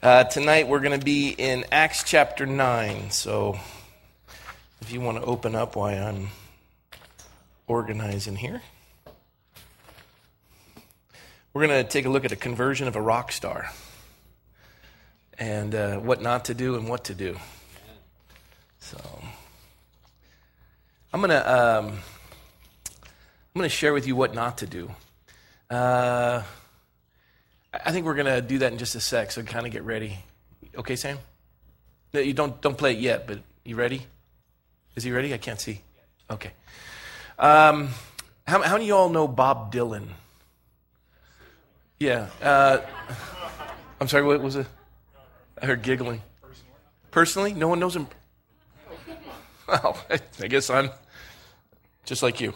Uh, tonight we're going to be in Acts chapter 9. So if you want to open up while I'm organizing here, we're going to take a look at a conversion of a rock star and uh, what not to do and what to do. So I'm going to um, I'm going to share with you what not to do. Uh, I think we're going to do that in just a sec, so kind of get ready. Okay, Sam? No, you don't, don't play it yet, but you ready? Is he ready? I can't see. Okay. Um, how, how many of y'all know Bob Dylan? Yeah. Uh, I'm sorry, what was it? I heard giggling. Personally? No one knows him? Well, I guess I'm just like you.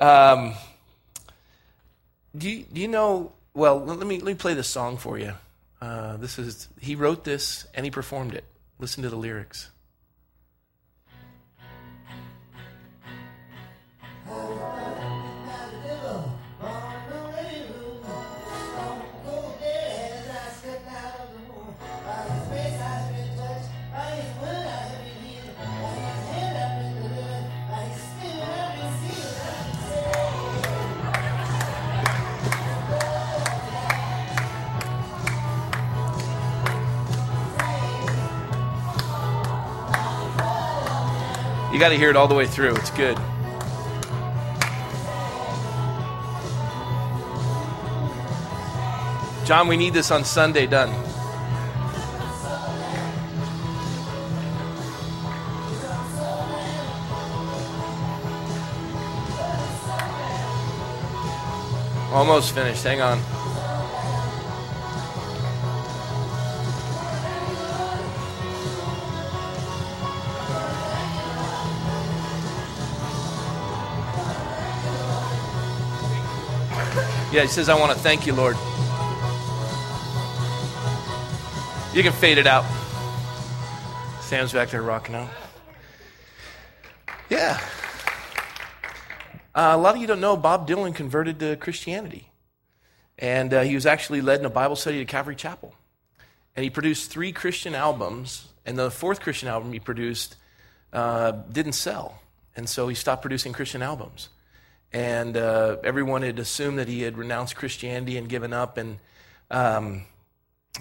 Um, do you, do you know? Well, let me let me play this song for you. Uh, this is he wrote this and he performed it. Listen to the lyrics. Got to hear it all the way through. It's good. John, we need this on Sunday done. Almost finished. Hang on. Yeah, he says, I want to thank you, Lord. You can fade it out. Sam's back there rocking out. Yeah. Uh, a lot of you don't know Bob Dylan converted to Christianity. And uh, he was actually led in a Bible study at Calvary Chapel. And he produced three Christian albums. And the fourth Christian album he produced uh, didn't sell. And so he stopped producing Christian albums and uh, everyone had assumed that he had renounced Christianity and given up. And um,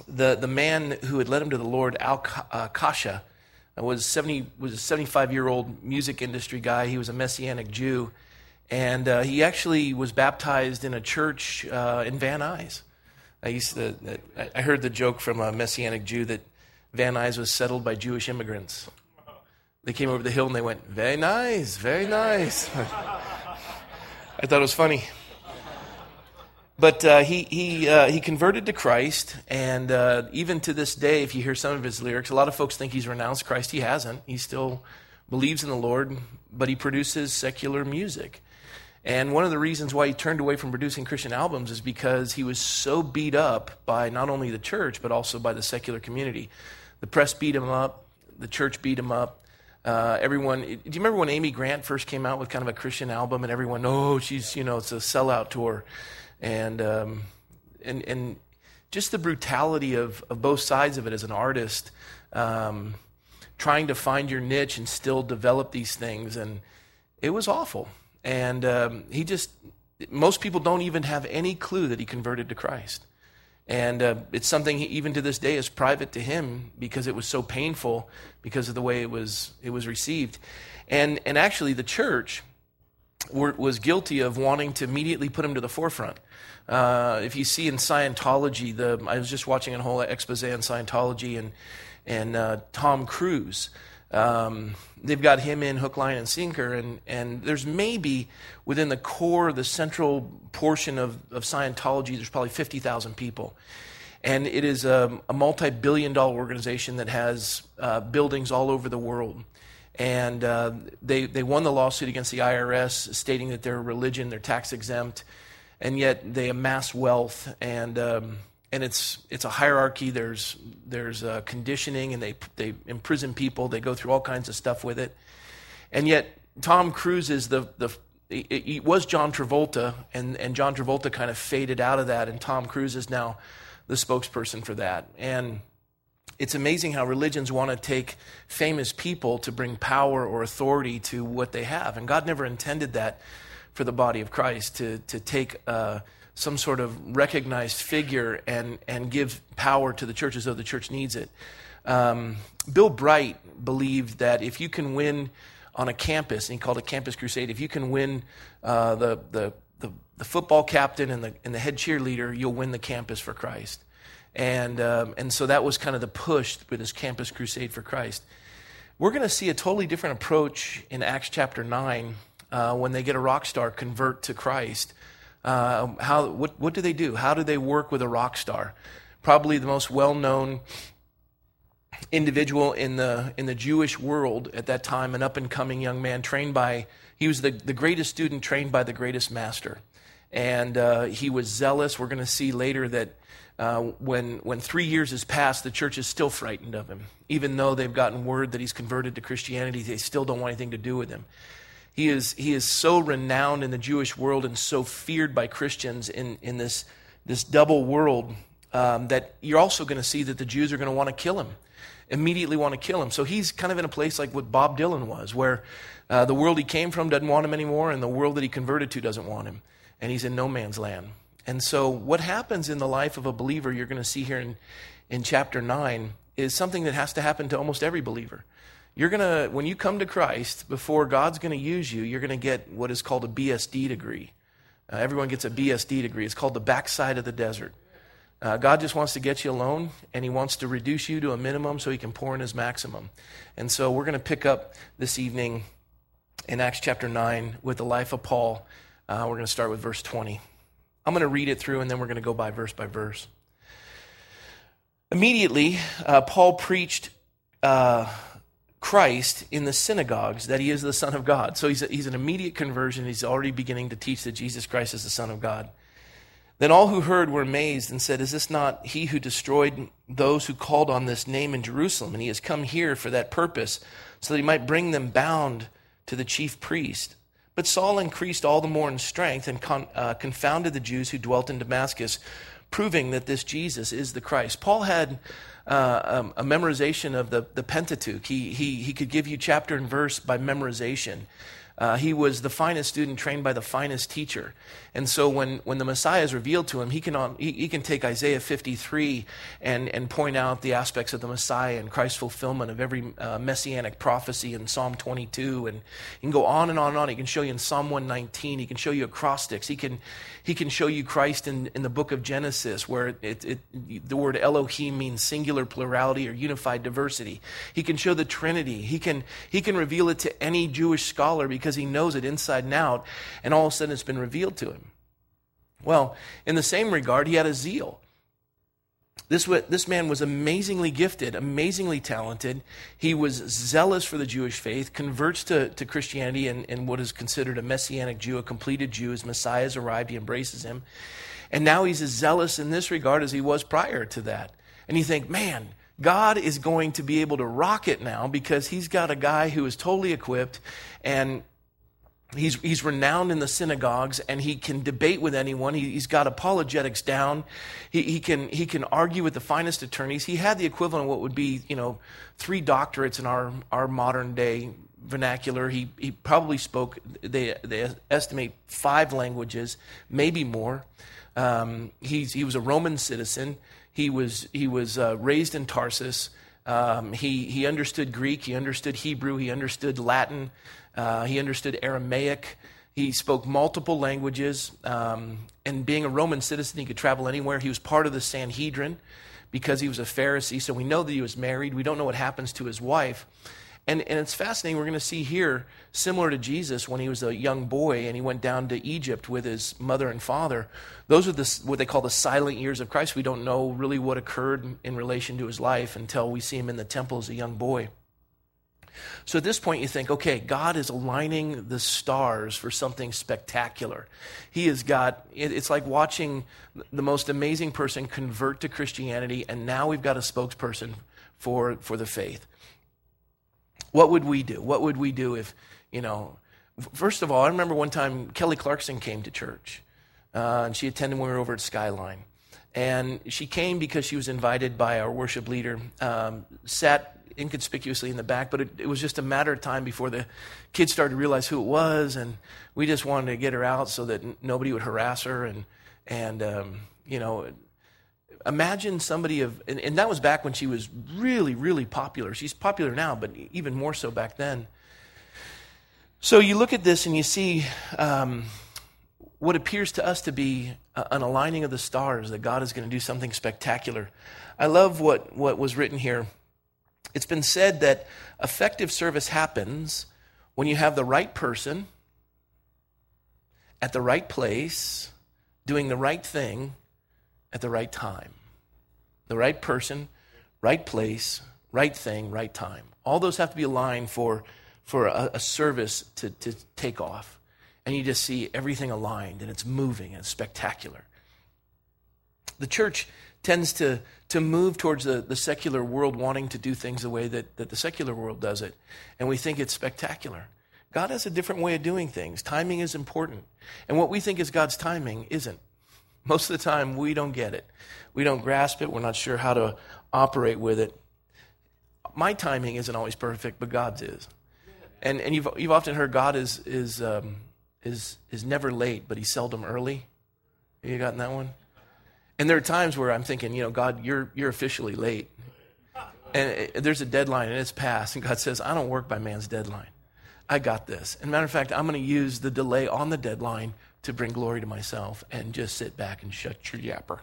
the the man who had led him to the Lord, Al uh, Kasha, was seventy was a seventy five year old music industry guy. He was a Messianic Jew, and uh, he actually was baptized in a church uh, in Van Nuys. I used to, I heard the joke from a Messianic Jew that Van Nuys was settled by Jewish immigrants. They came over the hill and they went, very nice, very nice. I thought it was funny. But uh, he, he, uh, he converted to Christ, and uh, even to this day, if you hear some of his lyrics, a lot of folks think he's renounced Christ. He hasn't. He still believes in the Lord, but he produces secular music. And one of the reasons why he turned away from producing Christian albums is because he was so beat up by not only the church, but also by the secular community. The press beat him up, the church beat him up, uh, everyone, do you remember when Amy Grant first came out with kind of a Christian album, and everyone, oh, she's you know, it's a sellout tour, and um, and and just the brutality of of both sides of it as an artist, um, trying to find your niche and still develop these things, and it was awful. And um, he just, most people don't even have any clue that he converted to Christ. And uh, it's something he, even to this day is private to him because it was so painful because of the way it was it was received. And and actually the church were, was guilty of wanting to immediately put him to the forefront. Uh, if you see in Scientology, the I was just watching a whole expose on Scientology and and uh, Tom Cruise. Um, they've got him in hook, line, and sinker, and, and there's maybe within the core, the central portion of, of Scientology, there's probably 50,000 people. And it is a, a multi billion dollar organization that has uh, buildings all over the world. And uh, they, they won the lawsuit against the IRS, stating that they're religion, they're tax exempt, and yet they amass wealth. And um, and it's it's a hierarchy. There's there's uh, conditioning, and they they imprison people. They go through all kinds of stuff with it, and yet Tom Cruise is the the it, was John Travolta, and and John Travolta kind of faded out of that, and Tom Cruise is now the spokesperson for that. And it's amazing how religions want to take famous people to bring power or authority to what they have. And God never intended that for the body of Christ to, to take uh, some sort of recognized figure and, and give power to the church as though the church needs it. Um, Bill Bright believed that if you can win on a campus, and he called it Campus Crusade, if you can win uh, the, the, the, the, football captain and the, and the head cheerleader, you'll win the campus for Christ. And, um, and so that was kind of the push with this Campus Crusade for Christ. We're going to see a totally different approach in Acts chapter 9 uh, when they get a rock star convert to Christ. Uh, how, what, what do they do? How do they work with a rock star? Probably the most well known individual in the, in the Jewish world at that time, an up and coming young man trained by, he was the, the greatest student trained by the greatest master. And uh, he was zealous. We're going to see later that uh, when, when three years has passed, the church is still frightened of him. Even though they've gotten word that he's converted to Christianity, they still don't want anything to do with him. He is, he is so renowned in the Jewish world and so feared by Christians in, in this, this double world um, that you're also going to see that the Jews are going to want to kill him, immediately want to kill him. So he's kind of in a place like what Bob Dylan was, where uh, the world he came from doesn't want him anymore, and the world that he converted to doesn't want him. And he's in no man's land. And so, what happens in the life of a believer, you're going to see here in, in chapter 9, is something that has to happen to almost every believer. You're going to, when you come to Christ, before God's going to use you, you're going to get what is called a BSD degree. Uh, everyone gets a BSD degree. It's called the backside of the desert. Uh, God just wants to get you alone, and He wants to reduce you to a minimum so He can pour in His maximum. And so we're going to pick up this evening in Acts chapter 9 with the life of Paul. Uh, we're going to start with verse 20. I'm going to read it through and then we're going to go by verse by verse. Immediately, uh, Paul preached uh, Christ in the synagogues that he is the Son of God. So he's, a, he's an immediate conversion. He's already beginning to teach that Jesus Christ is the Son of God. Then all who heard were amazed and said, Is this not he who destroyed those who called on this name in Jerusalem? And he has come here for that purpose, so that he might bring them bound to the chief priest. But Saul increased all the more in strength and con, uh, confounded the Jews who dwelt in Damascus, proving that this Jesus is the Christ. Paul had uh, um, a memorization of the, the Pentateuch. He, he, he could give you chapter and verse by memorization. Uh, he was the finest student trained by the finest teacher. And so when, when the Messiah is revealed to him, he can, he, he, can take Isaiah 53 and, and point out the aspects of the Messiah and Christ's fulfillment of every uh, messianic prophecy in Psalm 22. And he can go on and on and on. He can show you in Psalm 119. He can show you acrostics. He can, he can show you Christ in, in the book of Genesis, where it, it, the word Elohim means singular plurality or unified diversity. He can show the Trinity. He can, he can reveal it to any Jewish scholar because because he knows it inside and out, and all of a sudden it's been revealed to him. Well, in the same regard, he had a zeal. This, this man was amazingly gifted, amazingly talented. He was zealous for the Jewish faith, converts to, to Christianity and, and what is considered a messianic Jew, a completed Jew. His Messiah has arrived, he embraces him. And now he's as zealous in this regard as he was prior to that. And you think, man, God is going to be able to rock it now because he's got a guy who is totally equipped and He's, he's renowned in the synagogues and he can debate with anyone. He, has got apologetics down. He, he, can, he can argue with the finest attorneys. He had the equivalent of what would be, you know, three doctorates in our, our modern day vernacular. He, he probably spoke, they, they estimate five languages, maybe more. Um, he's, he was a Roman citizen. He was, he was uh, raised in Tarsus. Um, he, he understood Greek, he understood Hebrew, he understood Latin. Uh, he understood Aramaic. He spoke multiple languages. Um, and being a Roman citizen, he could travel anywhere. He was part of the Sanhedrin because he was a Pharisee. So we know that he was married. We don't know what happens to his wife. And, and it's fascinating. We're going to see here, similar to Jesus when he was a young boy and he went down to Egypt with his mother and father. Those are the, what they call the silent years of Christ. We don't know really what occurred in relation to his life until we see him in the temple as a young boy. So at this point, you think, okay, God is aligning the stars for something spectacular. He has got, it's like watching the most amazing person convert to Christianity, and now we've got a spokesperson for, for the faith. What would we do? What would we do if, you know, first of all, I remember one time Kelly Clarkson came to church, uh, and she attended when we were over at Skyline. And she came because she was invited by our worship leader, um, sat inconspicuously in the back, but it, it, was just a matter of time before the kids started to realize who it was, and we just wanted to get her out so that n- nobody would harass her. And, and um, you know, imagine somebody of, and, and, that was back when she was really, really popular. She's popular now, but even more so back then. So you look at this and you see um, what appears to us to be an aligning of the stars, that God is going to do something spectacular. I love what, what was written here. It's been said that effective service happens when you have the right person at the right place, doing the right thing at the right time. The right person, right place, right thing, right time. All those have to be aligned for, for a, a service to, to take off. And you just see everything aligned and it's moving and it's spectacular. The church tends to, to move towards the, the secular world wanting to do things the way that, that the secular world does it. And we think it's spectacular. God has a different way of doing things. Timing is important. And what we think is God's timing isn't. Most of the time, we don't get it. We don't grasp it. We're not sure how to operate with it. My timing isn't always perfect, but God's is. And, and you've, you've often heard God is, is, um, is, is never late, but he's seldom early. Have you gotten that one? And there are times where I'm thinking, you know, God, you're, you're officially late. And it, there's a deadline and it's passed. And God says, I don't work by man's deadline. I got this. And matter of fact, I'm going to use the delay on the deadline to bring glory to myself and just sit back and shut your yapper.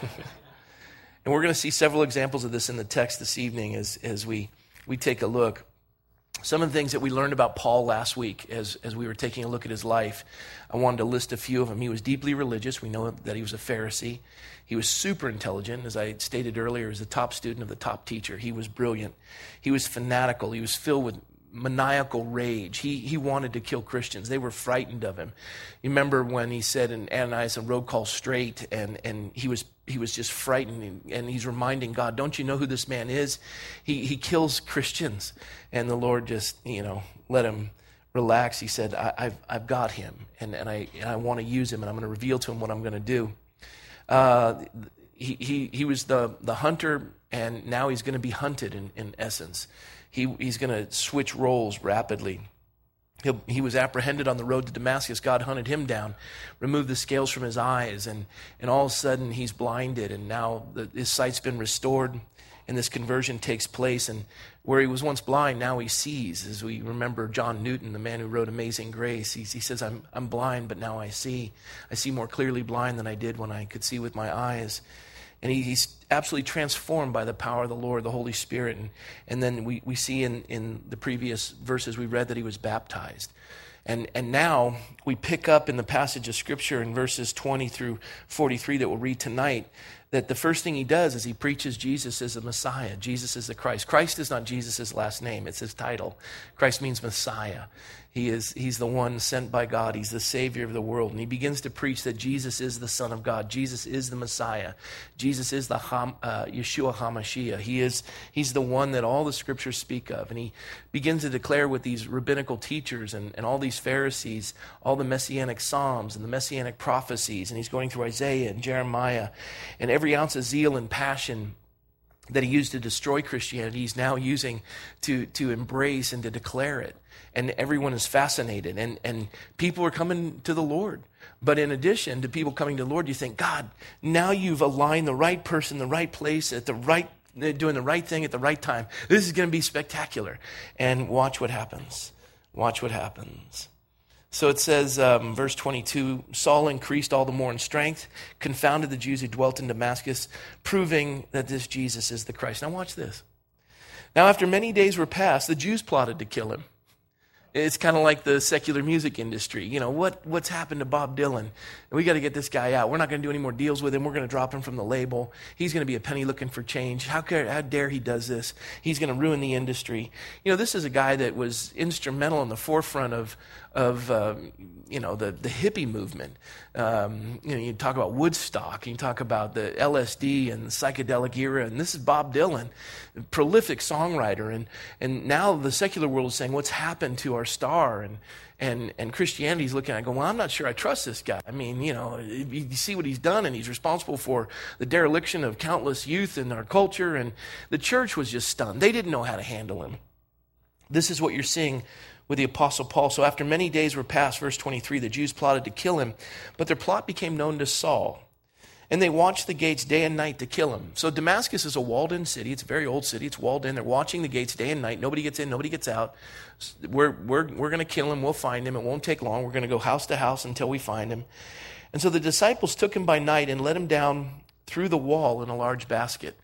and we're going to see several examples of this in the text this evening as, as we, we take a look. Some of the things that we learned about Paul last week as, as we were taking a look at his life, I wanted to list a few of them. He was deeply religious. We know that he was a Pharisee. He was super intelligent. As I stated earlier, he was the top student of the top teacher. He was brilliant. He was fanatical. He was filled with maniacal rage. He, he wanted to kill Christians. They were frightened of him. You remember when he said in Ananias, a road call straight, and, and he, was, he was just frightened, and, he's reminding God, don't you know who this man is? He, he kills Christians. And the Lord just, you know, let him relax. He said, I, have I've got him, and, and I, and I want to use him, and I'm going to reveal to him what I'm going to do. Uh, he, he, he was the, the hunter, and now he's going to be hunted in, in essence. He, he's going to switch roles rapidly. He'll, he was apprehended on the road to Damascus. God hunted him down, removed the scales from his eyes, and, and all of a sudden he's blinded, and now the, his sight's been restored, and this conversion takes place. And where he was once blind, now he sees. As we remember John Newton, the man who wrote Amazing Grace, he, he says, I'm, I'm blind, but now I see. I see more clearly blind than I did when I could see with my eyes. And he, he's absolutely transformed by the power of the Lord, the Holy Spirit. And, and then we, we see in, in the previous verses we read that he was baptized. And, and now we pick up in the passage of Scripture in verses 20 through 43 that we'll read tonight that the first thing he does is he preaches Jesus as the Messiah. Jesus is the Christ. Christ is not Jesus' last name, it's his title. Christ means Messiah. He is, he's the one sent by God. He's the Savior of the world. And he begins to preach that Jesus is the Son of God. Jesus is the Messiah. Jesus is the Ham, uh, Yeshua HaMashiach. He is, he's the one that all the scriptures speak of. And he begins to declare with these rabbinical teachers and, and all these Pharisees, all the messianic psalms and the messianic prophecies. And he's going through Isaiah and Jeremiah. And every ounce of zeal and passion that he used to destroy Christianity, he's now using to, to embrace and to declare it and everyone is fascinated and, and people are coming to the Lord. But in addition to people coming to the Lord, you think, God, now you've aligned the right person, the right place, at the right doing the right thing at the right time. This is going to be spectacular. And watch what happens. Watch what happens. So it says, um, verse 22 Saul increased all the more in strength, confounded the Jews who dwelt in Damascus, proving that this Jesus is the Christ. Now, watch this. Now, after many days were passed, the Jews plotted to kill him. It's kind of like the secular music industry. You know, what, what's happened to Bob Dylan? We got to get this guy out. We're not going to do any more deals with him. We're going to drop him from the label. He's going to be a penny looking for change. How, how dare he does this? He's going to ruin the industry. You know, this is a guy that was instrumental in the forefront of, of um, you know, the, the hippie movement. Um, you know, you talk about Woodstock, you talk about the LSD and the psychedelic era, and this is Bob Dylan, prolific songwriter. And, and now the secular world is saying, what's happened to our Star. And, and, and Christianity's looking at it going, well, I'm not sure I trust this guy. I mean, you know, you see what he's done, and he's responsible for the dereliction of countless youth in our culture. And the church was just stunned. They didn't know how to handle him. This is what you're seeing with the Apostle Paul. So after many days were passed, verse 23, the Jews plotted to kill him, but their plot became known to Saul. And they watched the gates day and night to kill him. So Damascus is a walled in city. It's a very old city. It's walled in. They're watching the gates day and night. Nobody gets in, nobody gets out. We're, we're, we're going to kill him. We'll find him. It won't take long. We're going to go house to house until we find him. And so the disciples took him by night and let him down through the wall in a large basket.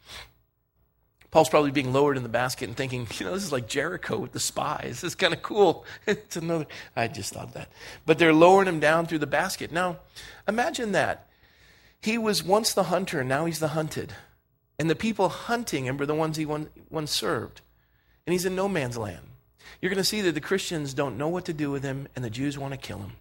Paul's probably being lowered in the basket and thinking, you know, this is like Jericho with the spies. This is kind of cool. it's another, I just thought that. But they're lowering him down through the basket. Now, imagine that. He was once the hunter, and now he's the hunted. And the people hunting him were the ones he once served. And he's in no man's land. You're going to see that the Christians don't know what to do with him, and the Jews want to kill him.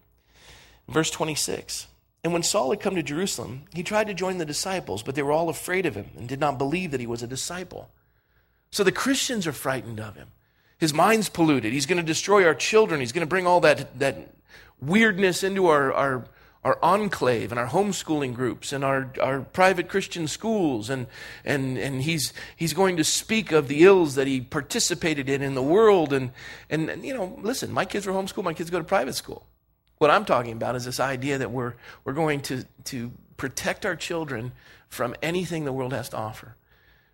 Verse 26 And when Saul had come to Jerusalem, he tried to join the disciples, but they were all afraid of him and did not believe that he was a disciple. So the Christians are frightened of him. His mind's polluted. He's going to destroy our children. He's going to bring all that, that weirdness into our, our, our enclave and our homeschooling groups and our, our private Christian schools. And, and, and he's, he's going to speak of the ills that he participated in in the world. And, and, and, you know, listen, my kids were homeschooled, my kids go to private school. What I'm talking about is this idea that we're, we're going to, to protect our children from anything the world has to offer.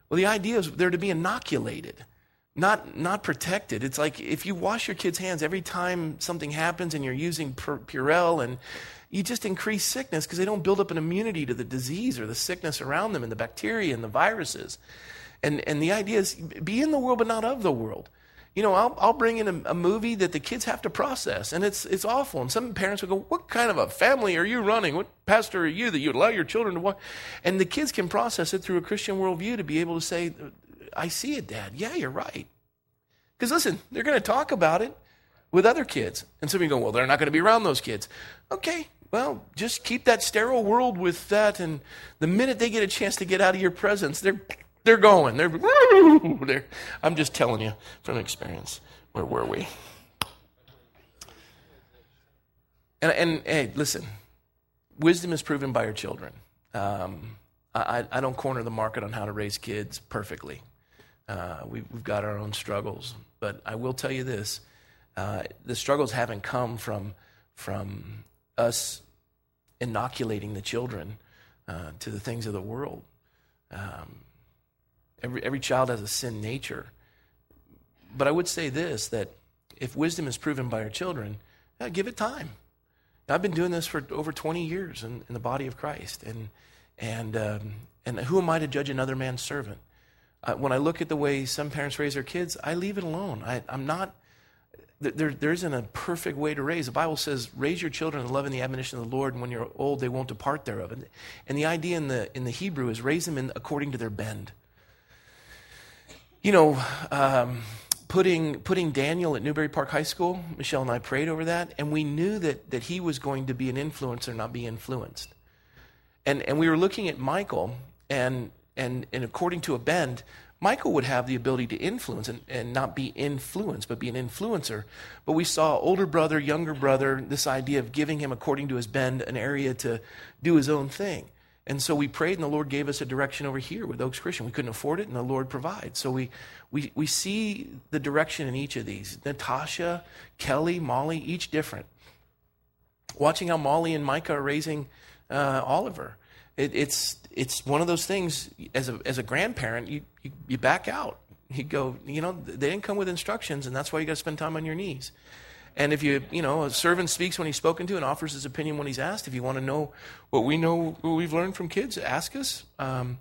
Well, the idea is they're to be inoculated, not, not protected. It's like if you wash your kids' hands every time something happens and you're using Purell and you just increase sickness because they don't build up an immunity to the disease or the sickness around them and the bacteria and the viruses. And, and the idea is be in the world, but not of the world you know, I'll, I'll bring in a, a, movie that the kids have to process, and it's, it's awful. And some parents will go, What kind of a family are you running? What pastor are you that you allow your children to watch? And the kids can process it through a Christian worldview to be able to say, I see it, Dad. Yeah, you're right. Because listen, they're going to talk about it with other kids. And some of you go, Well, they're not going to be around those kids. Okay, well, just keep that sterile world with that. And the minute they get a chance to get out of your presence, they're they're going. They're, they're, I'm just telling you from experience. Where were we? And, and hey, listen, wisdom is proven by your children. Um, I, I, don't corner the market on how to raise kids perfectly. Uh, we, have got our own struggles. But I will tell you this uh, the struggles haven't come from, from us inoculating the children uh, to the things of the world. Um, Every, every child has a sin nature. But I would say this that if wisdom is proven by our children, yeah, give it time. I've been doing this for over 20 years in, in the body of Christ. And, and, um, and who am I to judge another man's servant? Uh, when I look at the way some parents raise their kids, I leave it alone. I, I'm not, there, there isn't a perfect way to raise. The Bible says, raise your children in the love and the admonition of the Lord, and when you're old, they won't depart thereof. And, and the idea in the, in the Hebrew is raise them in, according to their bend you know, um, putting, putting Daniel at Newbury Park High School, Michelle and I prayed over that, and we knew that, that he was going to be an influencer, not be influenced. And, and we were looking at Michael, and, and, and according to a bend, Michael would have the ability to influence and, and not be influenced, but be an influencer. But we saw older brother, younger brother, this idea of giving him, according to his bend, an area to do his own thing. And so we prayed, and the Lord gave us a direction over here with Oaks Christian. We couldn't afford it, and the Lord provides. So we, we, we see the direction in each of these. Natasha, Kelly, Molly, each different. Watching how Molly and Micah are raising uh, Oliver. It, it's, it's one of those things, as a, as a grandparent, you, you, you back out. You go, you know, they didn't come with instructions, and that's why you got to spend time on your knees. And if you, you know, a servant speaks when he's spoken to and offers his opinion when he's asked. If you want to know what we know, what we've learned from kids, ask us. Um,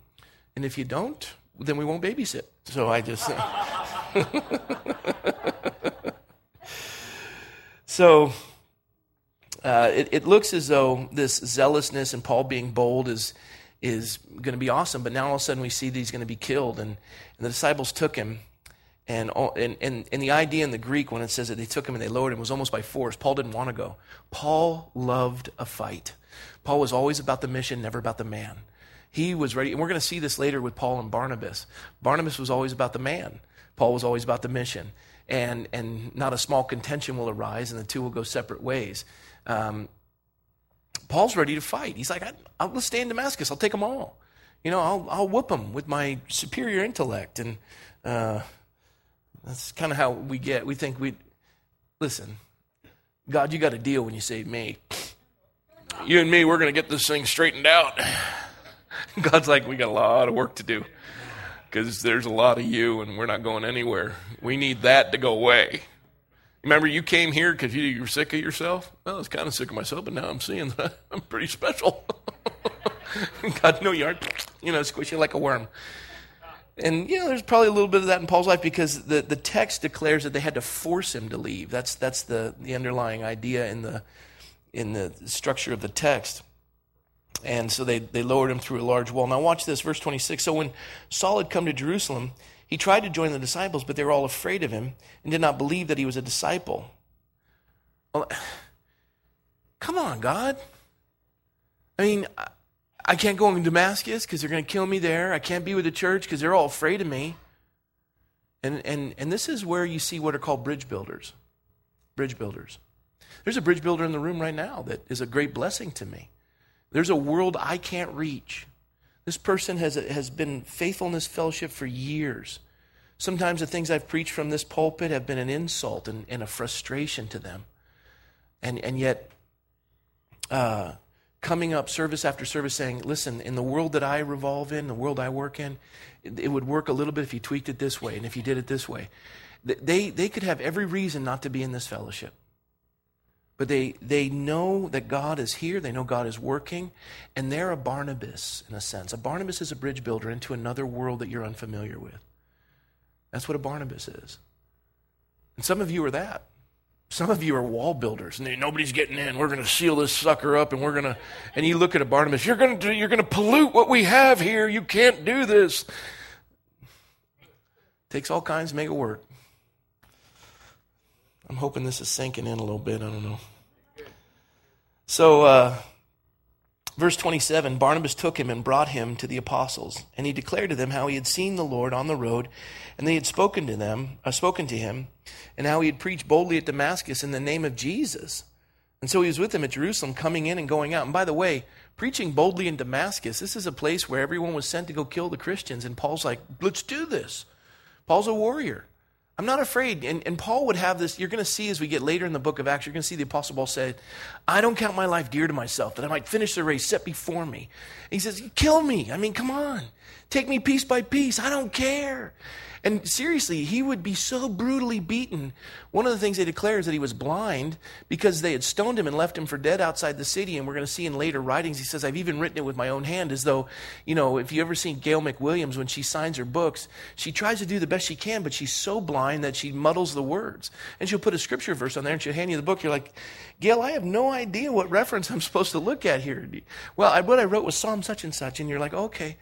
and if you don't, then we won't babysit. So I just. so uh, it, it looks as though this zealousness and Paul being bold is is going to be awesome. But now all of a sudden we see that he's going to be killed, and, and the disciples took him and, and, and, and the idea in the Greek, when it says that they took him and they lowered him, was almost by force. Paul didn't want to go. Paul loved a fight. Paul was always about the mission, never about the man. He was ready, and we're going to see this later with Paul and Barnabas. Barnabas was always about the man, Paul was always about the mission. and, and not a small contention will arise, and the two will go separate ways. Um, Paul's ready to fight. He's like, I, let's stay in Damascus. I'll take them all. You know, I'll, I'll whoop them with my superior intellect. And uh, that's kind of how we get. We think we, listen, God, you got a deal when you save me. You and me, we're going to get this thing straightened out. God's like, we got a lot of work to do because there's a lot of you and we're not going anywhere. We need that to go away. Remember, you came here because you were sick of yourself? Well, I was kind of sick of myself, but now I'm seeing that I'm pretty special. God, no, you aren't. You know, squishy like a worm. And, you know, there's probably a little bit of that in Paul's life because the, the text declares that they had to force him to leave. That's, that's the, the underlying idea in the, in the structure of the text. And so they, they lowered him through a large wall. Now, watch this, verse 26. So when Saul had come to Jerusalem, he tried to join the disciples, but they were all afraid of him and did not believe that he was a disciple. Well, come on, God. I mean, I can't go in Damascus because they're going to kill me there. I can't be with the church because they're all afraid of me. And, and, and this is where you see what are called bridge builders. Bridge builders. There's a bridge builder in the room right now that is a great blessing to me. There's a world I can't reach. This person has, has been faithful in this fellowship for years. Sometimes the things I've preached from this pulpit have been an insult and, and a frustration to them. And, and yet, uh, coming up service after service saying, listen, in the world that I revolve in, the world I work in, it, would work a little bit if you tweaked it this way and if you did it this way. They, they could have every reason not to be in this fellowship. But they, they know that God is here, they know God is working, and they're a Barnabas in a sense. A Barnabas is a bridge builder into another world that you're unfamiliar with. That's what a Barnabas is. And some of you are that. Some of you are wall builders, and nobody's getting in. We're going to seal this sucker up, and we're going to. And you look at a Barnabas. You're going to you're going to pollute what we have here. You can't do this. Takes all kinds to make it work. I'm hoping this is sinking in a little bit. I don't know. So, uh, verse 27 Barnabas took him and brought him to the apostles, and he declared to them how he had seen the Lord on the road, and they had spoken to them, uh, spoken to him, and how he had preached boldly at Damascus in the name of Jesus. And so he was with them at Jerusalem, coming in and going out. And by the way, preaching boldly in Damascus, this is a place where everyone was sent to go kill the Christians. And Paul's like, let's do this. Paul's a warrior. I'm not afraid. And, and Paul would have this, you're going to see as we get later in the book of Acts, you're going to see the Apostle Paul say, I don't count my life dear to myself, that I might finish the race set before me. And he says, Kill me. I mean, come on. Take me piece by piece. I don't care. And seriously, he would be so brutally beaten. One of the things they declare is that he was blind because they had stoned him and left him for dead outside the city. And we're going to see in later writings, he says, I've even written it with my own hand, as though, you know, if you ever seen Gail McWilliams when she signs her books, she tries to do the best she can, but she's so blind that she muddles the words. And she'll put a scripture verse on there and she'll hand you the book. You're like, Gail, I have no idea what reference I'm supposed to look at here. Well, I, what I wrote was Psalm such and such. And you're like, okay.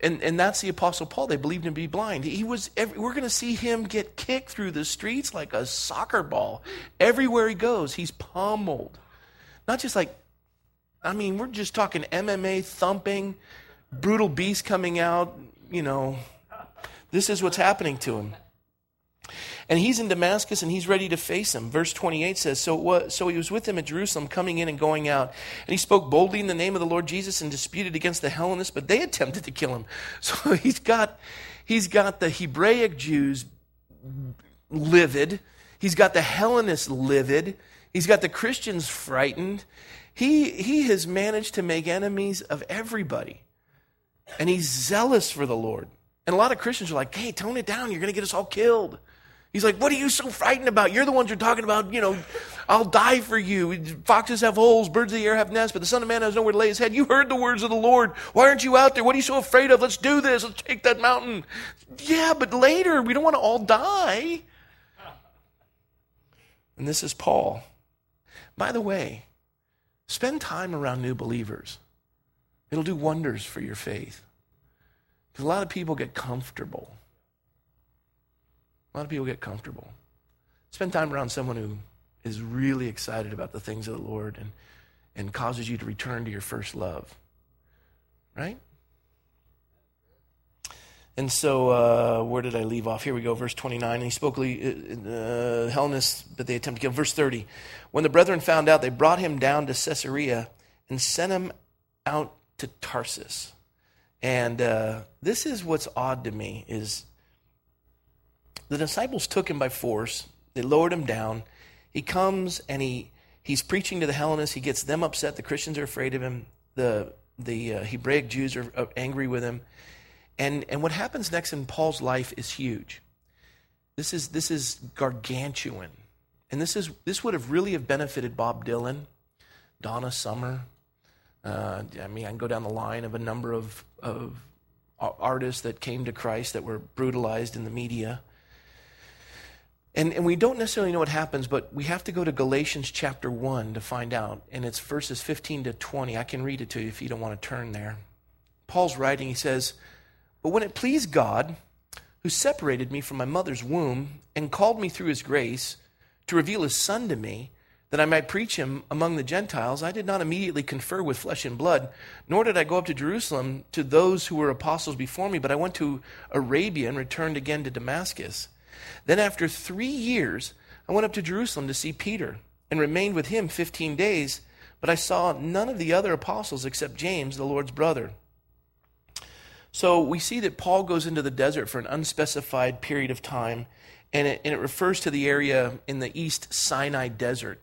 And, and that's the Apostle Paul. They believed him to be blind. He was, every, we're going to see him get kicked through the streets like a soccer ball. Everywhere he goes, he's pummeled. Not just like, I mean, we're just talking MMA thumping, brutal beast coming out, you know. This is what's happening to him. And he's in Damascus and he's ready to face him. Verse 28 says, so, what, so he was with him at Jerusalem, coming in and going out. And he spoke boldly in the name of the Lord Jesus and disputed against the Hellenists, but they attempted to kill him. So he's got, he's got the Hebraic Jews livid. He's got the Hellenists livid. He's got the Christians frightened. He, he has managed to make enemies of everybody. And he's zealous for the Lord. And a lot of Christians are like, hey, tone it down. You're going to get us all killed. He's like, What are you so frightened about? You're the ones you're talking about, you know, I'll die for you. Foxes have holes, birds of the air have nests, but the Son of Man has nowhere to lay his head. You heard the words of the Lord. Why aren't you out there? What are you so afraid of? Let's do this. Let's take that mountain. Yeah, but later, we don't want to all die. And this is Paul. By the way, spend time around new believers. It'll do wonders for your faith. Because a lot of people get comfortable. A lot of people get comfortable. Spend time around someone who is really excited about the things of the Lord and, and causes you to return to your first love. Right? And so, uh, where did I leave off? Here we go, verse 29. And he spoke uh, uh, but they attempted to kill. Verse 30. When the brethren found out, they brought him down to Caesarea and sent him out to Tarsus. And uh, this is what's odd to me is the disciples took him by force. They lowered him down. He comes and he he's preaching to the Hellenists. He gets them upset. The Christians are afraid of him. The the uh, Hebraic Jews are, are angry with him. And, and what happens next in Paul's life is huge. This is, this is gargantuan. And this, is, this would have really have benefited Bob Dylan, Donna Summer. Uh, I mean, I can go down the line of a number of, of artists that came to Christ that were brutalized in the media. And, and we don't necessarily know what happens, but we have to go to Galatians chapter 1 to find out. And it's verses 15 to 20. I can read it to you if you don't want to turn there. Paul's writing, he says, but when it pleased God, who separated me from my mother's womb and called me through his grace to reveal his Son to me, that I might preach him among the Gentiles, I did not immediately confer with flesh and blood, nor did I go up to Jerusalem to those who were apostles before me, but I went to Arabia and returned again to Damascus. Then, after three years, I went up to Jerusalem to see Peter and remained with him fifteen days, but I saw none of the other apostles except James, the Lord's brother. So we see that Paul goes into the desert for an unspecified period of time, and it, and it refers to the area in the East Sinai Desert.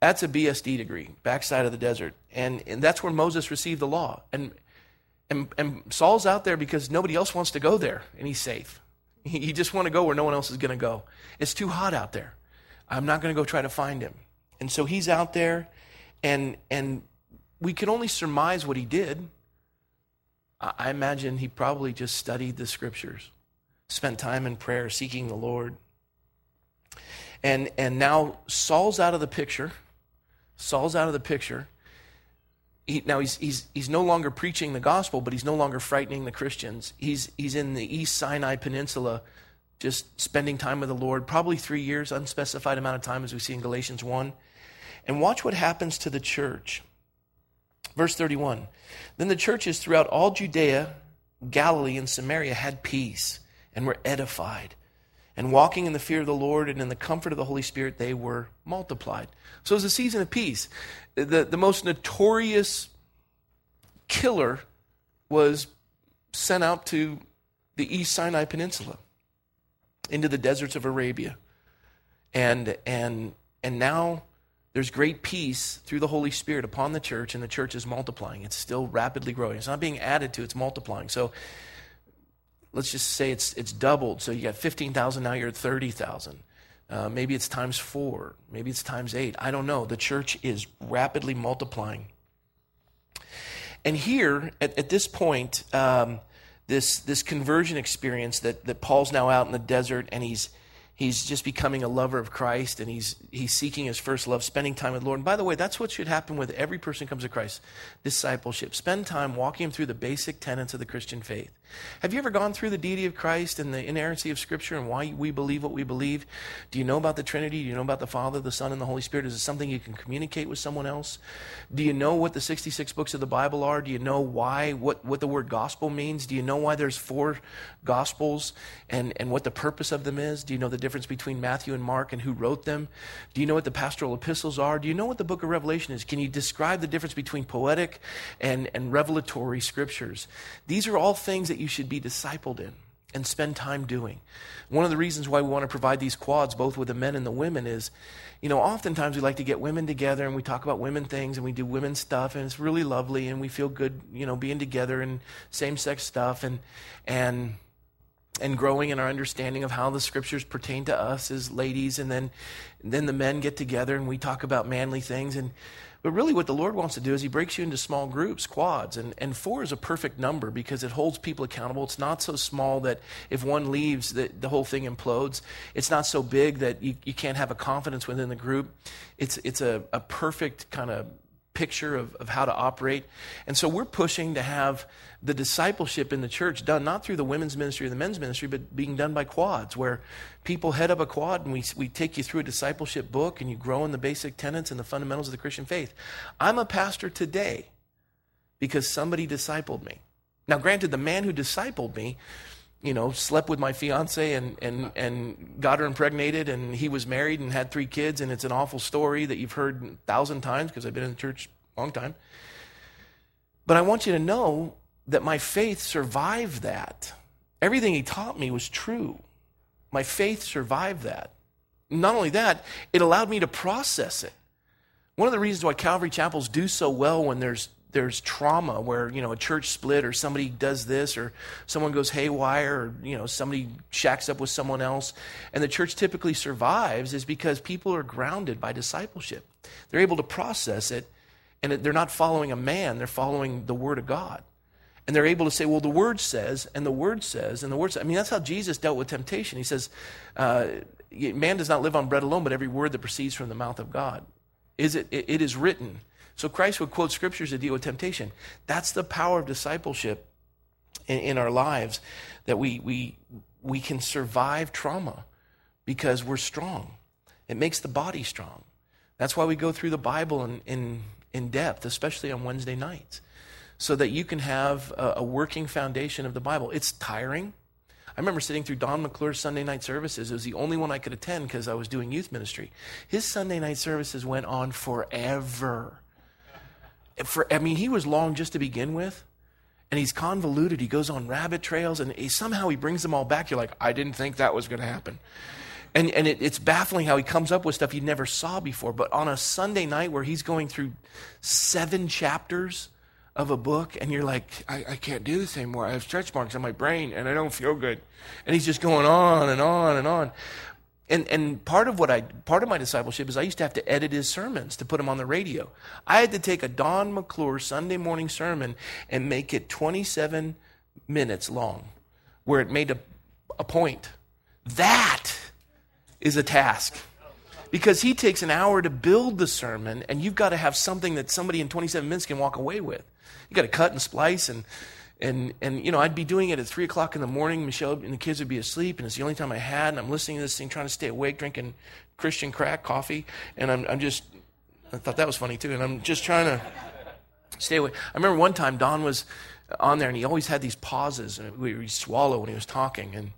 That's a BSD degree, backside of the desert. And, and that's where Moses received the law. And, and, and Saul's out there because nobody else wants to go there, and he's safe. He just want to go where no one else is going to go. It's too hot out there. I'm not going to go try to find him. And so he's out there, and, and we can only surmise what he did I imagine he probably just studied the scriptures, spent time in prayer, seeking the Lord. And, and now Saul's out of the picture. Saul's out of the picture. He, now he's, he's, he's no longer preaching the gospel, but he's no longer frightening the Christians. He's, he's in the East Sinai Peninsula, just spending time with the Lord, probably three years, unspecified amount of time, as we see in Galatians 1. And watch what happens to the church. Verse 31 Then the churches throughout all Judea, Galilee, and Samaria had peace and were edified. And walking in the fear of the Lord and in the comfort of the Holy Spirit, they were multiplied. So it was a season of peace. The, the most notorious killer was sent out to the East Sinai Peninsula, into the deserts of Arabia. And, and, and now there's great peace through the Holy Spirit upon the church, and the church is multiplying. It's still rapidly growing. It's not being added to, it's multiplying. So let's just say it's, it's doubled. So you got 15,000, now you're at 30,000. Uh, maybe it's times four. Maybe it's times eight. I don't know. The church is rapidly multiplying. And here, at, at this point, um, this, this conversion experience that, that Paul's now out in the desert and he's he's just becoming a lover of Christ and he's, he's seeking his first love, spending time with the Lord. And by the way, that's what should happen with every person comes to Christ discipleship. Spend time walking him through the basic tenets of the Christian faith. Have you ever gone through the deity of Christ and the inerrancy of Scripture and why we believe what we believe? Do you know about the Trinity? Do you know about the Father, the Son, and the Holy Spirit? Is it something you can communicate with someone else? Do you know what the 66 books of the Bible are? Do you know why, what, what the word gospel means? Do you know why there's four gospels and, and what the purpose of them is? Do you know the difference between Matthew and Mark and who wrote them? Do you know what the pastoral epistles are? Do you know what the book of Revelation is? Can you describe the difference between poetic and, and revelatory scriptures? These are all things that you should be discipled in and spend time doing. One of the reasons why we want to provide these quads, both with the men and the women, is you know, oftentimes we like to get women together and we talk about women things and we do women stuff and it's really lovely and we feel good, you know, being together and same sex stuff and, and, and growing in our understanding of how the scriptures pertain to us as ladies and then then the men get together and we talk about manly things. And but really what the lord wants to do is he breaks you into small groups quads and, and four is a perfect number because it holds people accountable. It's not so small that if one leaves the, the whole thing implodes. It's not so big that you, you can't have a confidence within the group. It's, it's a, a perfect kind of picture of, of how to operate. And so we're pushing to have the discipleship in the church done not through the women's ministry or the men's ministry, but being done by quads, where people head up a quad and we, we take you through a discipleship book and you grow in the basic tenets and the fundamentals of the Christian faith. I'm a pastor today because somebody discipled me. Now, granted, the man who discipled me, you know, slept with my fiance and, and, and got her impregnated, and he was married and had three kids, and it's an awful story that you've heard a thousand times because I've been in the church a long time. But I want you to know that my faith survived that. Everything he taught me was true. My faith survived that. Not only that, it allowed me to process it. One of the reasons why Calvary chapels do so well when there's there's trauma where you know a church split or somebody does this or someone goes haywire or you know somebody shacks up with someone else and the church typically survives is because people are grounded by discipleship they're able to process it and they're not following a man they're following the word of god and they're able to say, well, the word says, and the word says, and the word says. I mean, that's how Jesus dealt with temptation. He says, uh, man does not live on bread alone, but every word that proceeds from the mouth of God. Is it, it, it is written. So Christ would quote scriptures to deal with temptation. That's the power of discipleship in, in our lives, that we, we, we can survive trauma because we're strong. It makes the body strong. That's why we go through the Bible in, in, in depth, especially on Wednesday nights so that you can have a, a working foundation of the Bible. It's tiring. I remember sitting through Don McClure's Sunday night services. It was the only one I could attend because I was doing youth ministry. His Sunday night services went on forever. For, I mean, he was long just to begin with, and he's convoluted. He goes on rabbit trails, and he, somehow he brings them all back. You're like, I didn't think that was going to happen. And, and it, it's baffling how he comes up with stuff you never saw before. But on a Sunday night where he's going through seven chapters of a book and you're like, I, I can't do this anymore. I have stretch marks on my brain and I don't feel good. And he's just going on and on and on. And, and part of what I, part of my discipleship is I used to have to edit his sermons to put them on the radio. I had to take a Don McClure Sunday morning sermon and make it 27 minutes long where it made a, a point. That is a task because he takes an hour to build the sermon and you've got to have something that somebody in 27 minutes can walk away with you got to cut and splice and and and you know I'd be doing it at three o'clock in the morning. Michelle and the kids would be asleep, and it's the only time I had. And I'm listening to this thing, trying to stay awake, drinking Christian crack coffee, and I'm I'm just I thought that was funny too, and I'm just trying to stay awake. I remember one time Don was on there, and he always had these pauses, and we would swallow when he was talking, and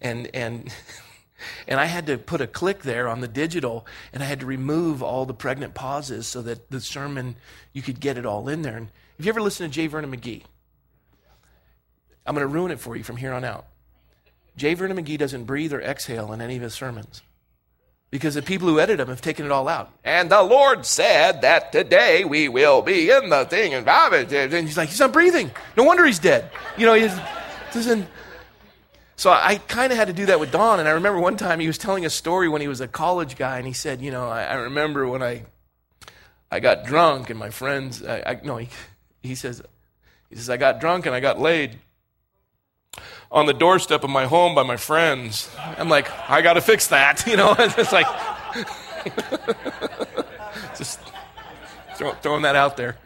and and. And I had to put a click there on the digital, and I had to remove all the pregnant pauses so that the sermon, you could get it all in there. And if you ever listen to J. Vernon McGee, I'm going to ruin it for you from here on out. J. Vernon McGee doesn't breathe or exhale in any of his sermons because the people who edit them have taken it all out. And the Lord said that today we will be in the thing. And he's like, he's not breathing. No wonder he's dead. You know, he doesn't. So I kind of had to do that with Don. And I remember one time he was telling a story when he was a college guy, and he said, you know, I, I remember when I I got drunk and my friends, I, I, no, he, he says, he says, I got drunk and I got laid on the doorstep of my home by my friends. I'm like, I got to fix that, you know. it's like, just throw, throwing that out there.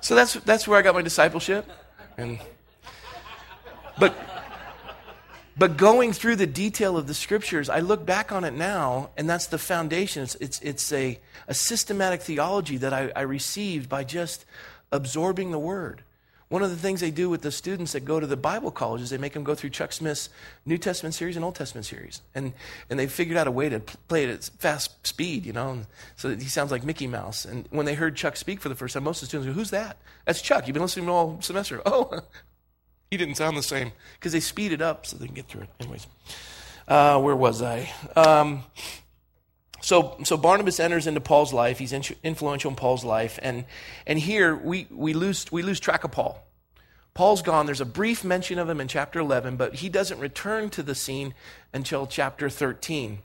So that's that's where I got my discipleship, and but, but going through the detail of the scriptures, I look back on it now, and that's the foundation. It's, it's, it's a, a systematic theology that I, I received by just absorbing the word. One of the things they do with the students that go to the Bible college is they make them go through Chuck Smith's New Testament series and Old Testament series. And, and they figured out a way to play it at fast speed, you know, so that he sounds like Mickey Mouse. And when they heard Chuck speak for the first time, most of the students go, Who's that? That's Chuck. You've been listening to him all semester. Oh, he didn't sound the same because they speed it up so they can get through it. Anyways, uh, where was I? Um, so, so Barnabas enters into Paul's life. He's influential in Paul's life, and and here we we lose we lose track of Paul. Paul's gone. There's a brief mention of him in chapter 11, but he doesn't return to the scene until chapter 13.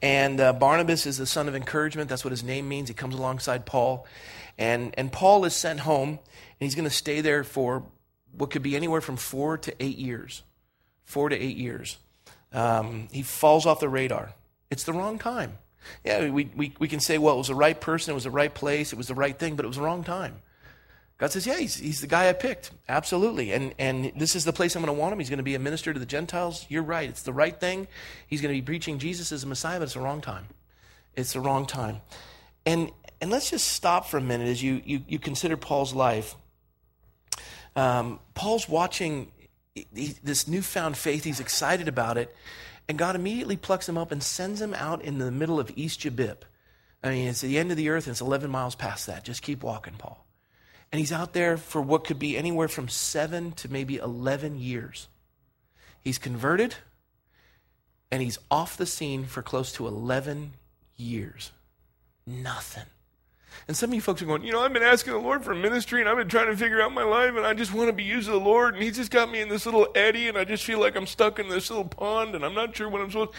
And uh, Barnabas is the son of encouragement. That's what his name means. He comes alongside Paul. And, and Paul is sent home, and he's going to stay there for what could be anywhere from four to eight years. Four to eight years. Um, he falls off the radar. It's the wrong time. Yeah, we, we, we can say, well, it was the right person, it was the right place, it was the right thing, but it was the wrong time. God says, yeah, he's, he's the guy I picked. Absolutely. And, and this is the place I'm going to want him. He's going to be a minister to the Gentiles. You're right. It's the right thing. He's going to be preaching Jesus as a Messiah, but it's the wrong time. It's the wrong time. And, and let's just stop for a minute as you, you, you consider Paul's life. Um, Paul's watching this newfound faith. He's excited about it. And God immediately plucks him up and sends him out in the middle of East Jabip. I mean, it's the end of the earth and it's 11 miles past that. Just keep walking, Paul. And he's out there for what could be anywhere from seven to maybe 11 years. He's converted and he's off the scene for close to 11 years. Nothing. And some of you folks are going, you know, I've been asking the Lord for ministry and I've been trying to figure out my life and I just want to be used of the Lord and He's just got me in this little eddy and I just feel like I'm stuck in this little pond and I'm not sure what I'm supposed to.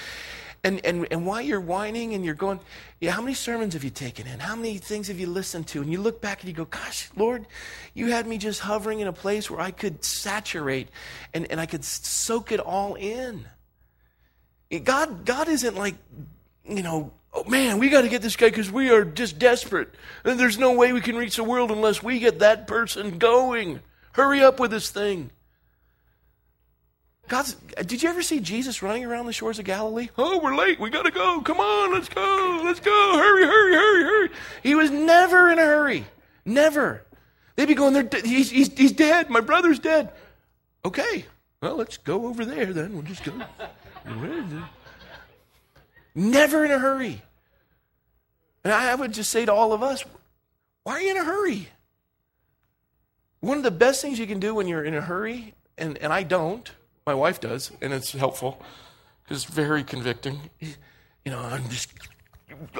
and, and, and while you're whining and you're going, yeah, how many sermons have you taken in? How many things have you listened to? And you look back and you go, gosh, Lord, you had me just hovering in a place where I could saturate and, and I could soak it all in. God, God isn't like, you know, oh man, we got to get this guy because we are just desperate. And there's no way we can reach the world unless we get that person going. Hurry up with this thing. God's, did you ever see Jesus running around the shores of Galilee? Oh, we're late. We got to go. Come on, let's go. Let's go. Hurry, hurry, hurry, hurry. He was never in a hurry. Never. They'd be going, there. he's, he's, he's dead. My brother's dead. Okay. Well, let's go over there then. We'll just go. Never in a hurry. And I would just say to all of us, why are you in a hurry? One of the best things you can do when you're in a hurry, and, and I don't, my wife does, and it's helpful because it's very convicting. You know, I'm just,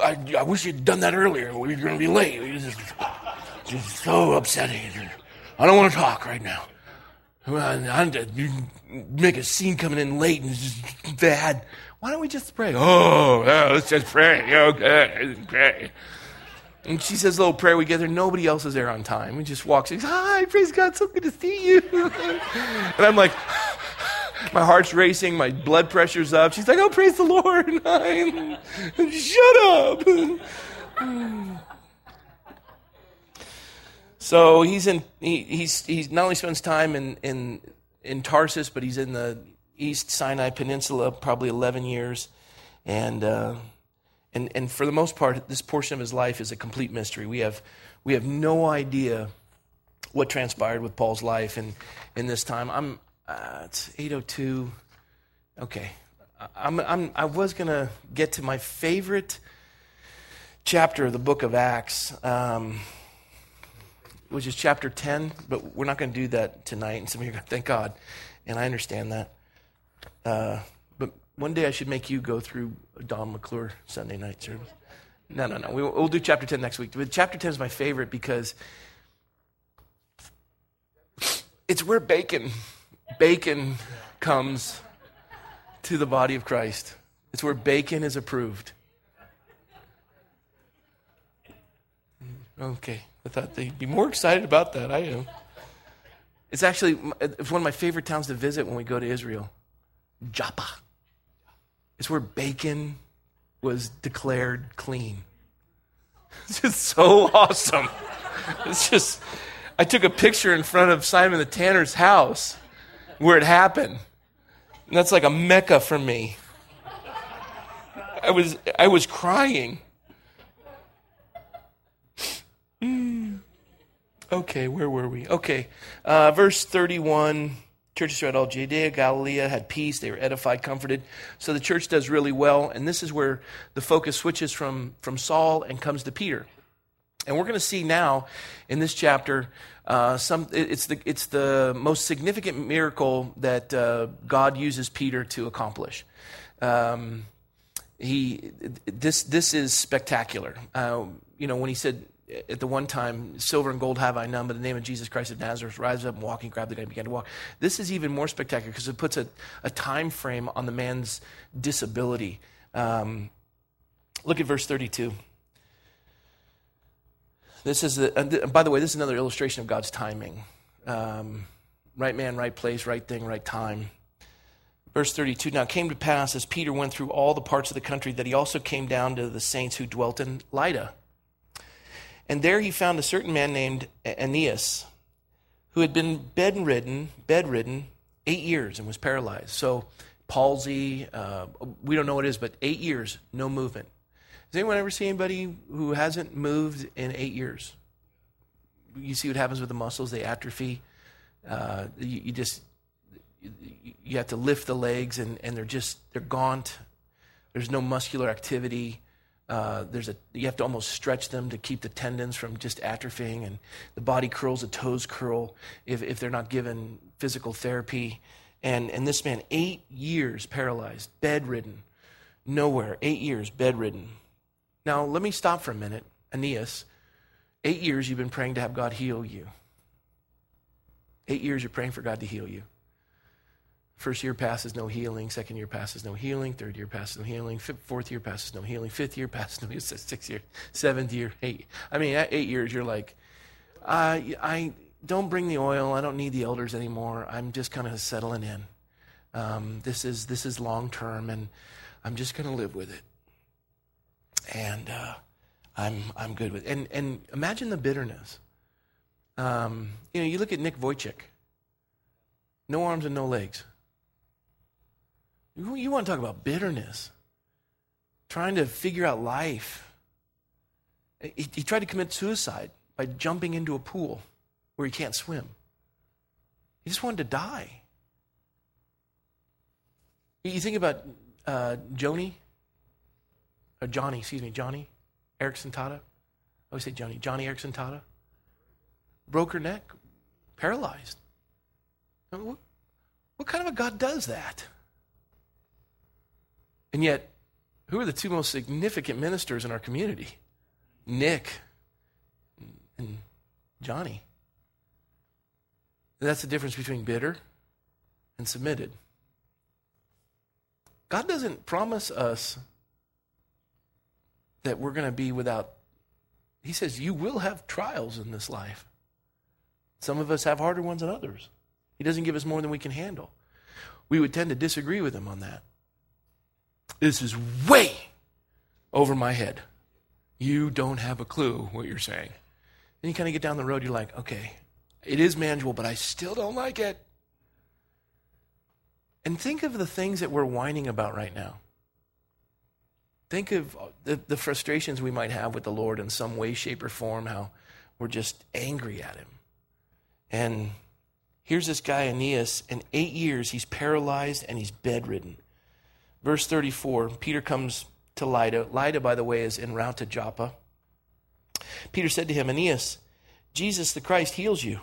I, I wish you'd done that earlier. We are going to be late. It's just, just so upsetting. I don't want to talk right now. You make a scene coming in late and it's just bad. Why don't we just pray? Oh, yeah, let's just pray. Okay, pray. And she says a little prayer. We get there. Nobody else is there on time. We just walk. Goes, Hi, praise God. So good to see you. and I'm like, my heart's racing. My blood pressure's up. She's like, Oh, praise the Lord. And I'm, shut up. so he's in. He, he's he's not only spends time in in in Tarsus, but he's in the East Sinai Peninsula, probably 11 years. And, uh, and, and for the most part, this portion of his life is a complete mystery. We have, we have no idea what transpired with Paul's life in, in this time. I'm, uh, it's 802. Okay. I'm, I'm, I was going to get to my favorite chapter of the book of Acts, um, which is chapter 10, but we're not going to do that tonight. And some of you are going to thank God. And I understand that. Uh, but one day I should make you go through Don McClure Sunday night service. No, no, no. We, will do chapter 10 next week. But chapter 10 is my favorite because it's where bacon, bacon comes to the body of Christ. It's where bacon is approved. Okay. I thought they'd be more excited about that. I am. It's actually it's one of my favorite towns to visit when we go to Israel. Joppa. It's where bacon was declared clean. It's just so awesome. It's just, I took a picture in front of Simon the Tanner's house where it happened. And that's like a mecca for me. I was, I was crying. Mm. Okay, where were we? Okay, uh, verse 31. Churches throughout all Judea, Galilee had peace. They were edified, comforted. So the church does really well. And this is where the focus switches from, from Saul and comes to Peter. And we're going to see now in this chapter, uh, some, it's, the, it's the most significant miracle that uh, God uses Peter to accomplish. Um, he, this, this is spectacular. Uh, you know, when he said, at the one time, silver and gold have I none, but the name of Jesus Christ of Nazareth, rise up and walk and grab the guy and began to walk. This is even more spectacular because it puts a, a time frame on the man's disability. Um, look at verse 32. This is, a, by the way, this is another illustration of God's timing. Um, right man, right place, right thing, right time. Verse 32 Now came to pass as Peter went through all the parts of the country that he also came down to the saints who dwelt in Lydda and there he found a certain man named Aeneas, who had been bedridden, bedridden eight years and was paralyzed. So palsy, uh, we don't know what it is, but eight years, no movement. Has anyone ever seen anybody who hasn't moved in eight years? You see what happens with the muscles, they atrophy. Uh, you, you, just, you have to lift the legs and, and they're just, they're gaunt. There's no muscular activity. Uh, there's a, you have to almost stretch them to keep the tendons from just atrophying, and the body curls, the toes curl if, if they're not given physical therapy. And, and this man, eight years paralyzed, bedridden, nowhere, eight years bedridden. Now, let me stop for a minute. Aeneas, eight years you've been praying to have God heal you. Eight years you're praying for God to heal you. First year passes, no healing. Second year passes, no healing. Third year passes, no healing. Fifth, fourth year passes, no healing. Fifth year passes, no healing. Sixth year, seventh year, eight. I mean, at eight years, you're like, I, I don't bring the oil. I don't need the elders anymore. I'm just kind of settling in. Um, this is this is long term, and I'm just going to live with it. And uh, I'm I'm good with it. And and imagine the bitterness. Um, you know, you look at Nick Vujicic. No arms and no legs. You want to talk about bitterness, trying to figure out life. He, he, tried to commit suicide by jumping into a pool where he can't swim. He just wanted to die. You think about uh, Joni, or Johnny, excuse me, Johnny Eareckson Tada. I always say Johnny, Johnny Eareckson Tada. Broke her neck, paralyzed. What, what kind of a God does that? And yet, who are the two most significant ministers in our community? Nick and Johnny. that's the difference between bitter and submitted. God doesn't promise us that we're going to be without. He says, You will have trials in this life. Some of us have harder ones than others. He doesn't give us more than we can handle. We would tend to disagree with him on that. This is way over my head. You don't have a clue what you're saying. And you kind of get down the road, you're like, okay, it is manageable, but I still don't like it. And think of the things that we're whining about right now. Think of uh, the, the frustrations we might have with the Lord in some way, shape, or form, how we're just angry at Him. And here's this guy, Aeneas, in eight years, he's paralyzed and he's bedridden. Verse 34 Peter comes to Lydda. Lydda, by the way, is en route to Joppa. Peter said to him, Aeneas, Jesus the Christ heals you.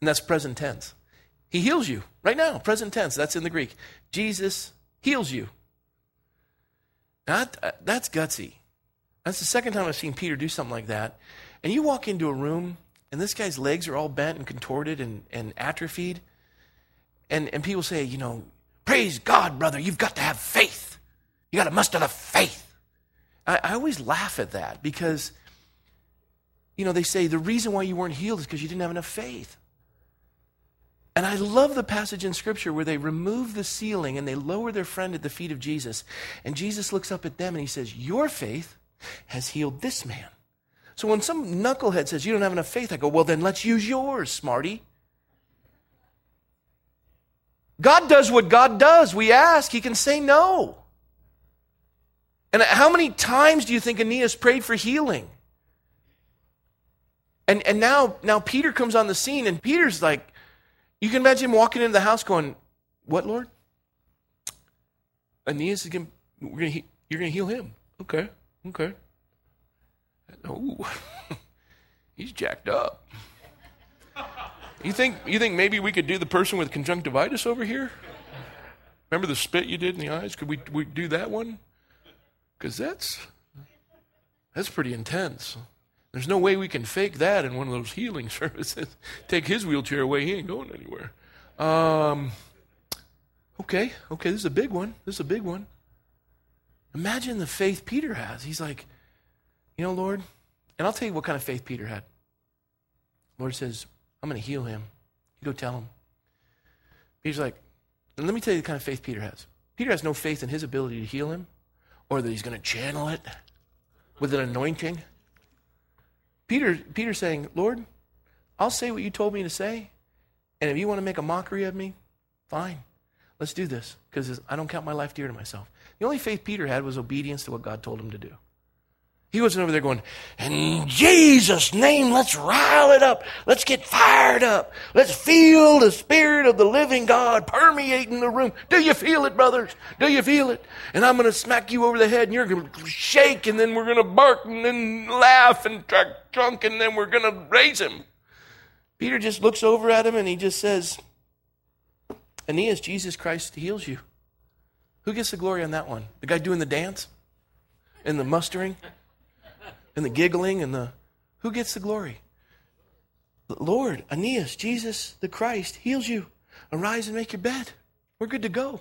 And that's present tense. He heals you right now, present tense. That's in the Greek. Jesus heals you. That, uh, that's gutsy. That's the second time I've seen Peter do something like that. And you walk into a room, and this guy's legs are all bent and contorted and, and atrophied. And, and people say, you know, Praise God, brother. You've got to have faith. You got to muster the faith. I, I always laugh at that because, you know, they say the reason why you weren't healed is because you didn't have enough faith. And I love the passage in Scripture where they remove the ceiling and they lower their friend at the feet of Jesus. And Jesus looks up at them and he says, Your faith has healed this man. So when some knucklehead says, You don't have enough faith, I go, Well, then let's use yours, smarty. God does what God does. We ask, He can say no. And how many times do you think Aeneas prayed for healing? And, and now, now Peter comes on the scene, and Peter's like, you can imagine him walking into the house going, What, Lord? Aeneas is going we're gonna, you're going to heal him. Okay, okay. Oh, he's jacked up. You think, you think maybe we could do the person with conjunctivitis over here? Remember the spit you did in the eyes? Could we, we do that one? Because that's, that's pretty intense. There's no way we can fake that in one of those healing services. Take his wheelchair away, he ain't going anywhere. Um, okay, okay, this is a big one. This is a big one. Imagine the faith Peter has. He's like, you know, Lord, and I'll tell you what kind of faith Peter had. Lord says, I'm going to heal him. You go tell him. He's like, and let me tell you the kind of faith Peter has. Peter has no faith in his ability to heal him or that he's going to channel it with an anointing. Peter, Peter's saying, Lord, I'll say what you told me to say. And if you want to make a mockery of me, fine. Let's do this because I don't count my life dear to myself. The only faith Peter had was obedience to what God told him to do. He wasn't over there going, in Jesus' name, let's rile it up. Let's get fired up. Let's feel the Spirit of the living God permeating the room. Do you feel it, brothers? Do you feel it? And I'm going to smack you over the head and you're going to shake and then we're going to bark and then laugh and drunk and then we're going to raise him. Peter just looks over at him and he just says, Aeneas, Jesus Christ heals you. Who gets the glory on that one? The guy doing the dance? And the mustering? And the giggling and the who gets the glory? Lord, Aeneas, Jesus the Christ heals you. Arise and make your bed. We're good to go.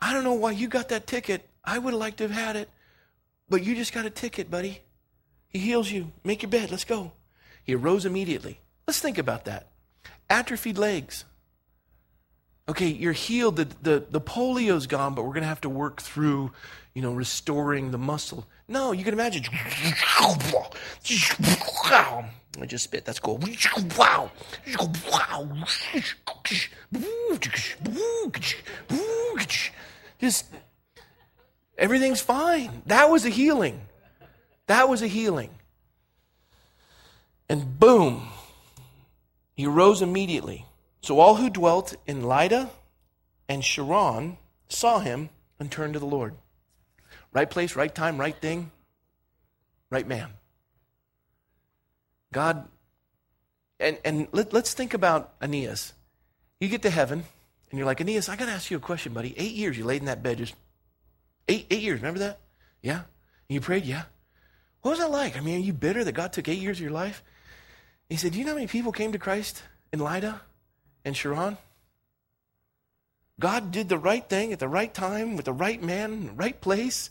I don't know why you got that ticket. I would have liked to have had it, but you just got a ticket, buddy. He heals you. Make your bed. Let's go. He arose immediately. Let's think about that. Atrophied legs. Okay, you're healed. The, the, the polio's gone, but we're going to have to work through, you know, restoring the muscle. No, you can imagine. I just spit. That's cool. Just everything's fine. That was a healing. That was a healing. And boom, he rose immediately. So all who dwelt in Lydda and Sharon saw him and turned to the Lord. Right place, right time, right thing, right man. God, and, and let, us think about Aeneas. You get to heaven, and you're like, Aeneas, I got to ask you a question, buddy. Eight years you laid in that bed, just eight, eight years, remember that? Yeah? And you prayed? Yeah. What was that like? I mean, are you bitter that God took eight years of your life? He said, Do you know how many people came to Christ in Lydda and Sharon? God did the right thing at the right time with the right man, the right place.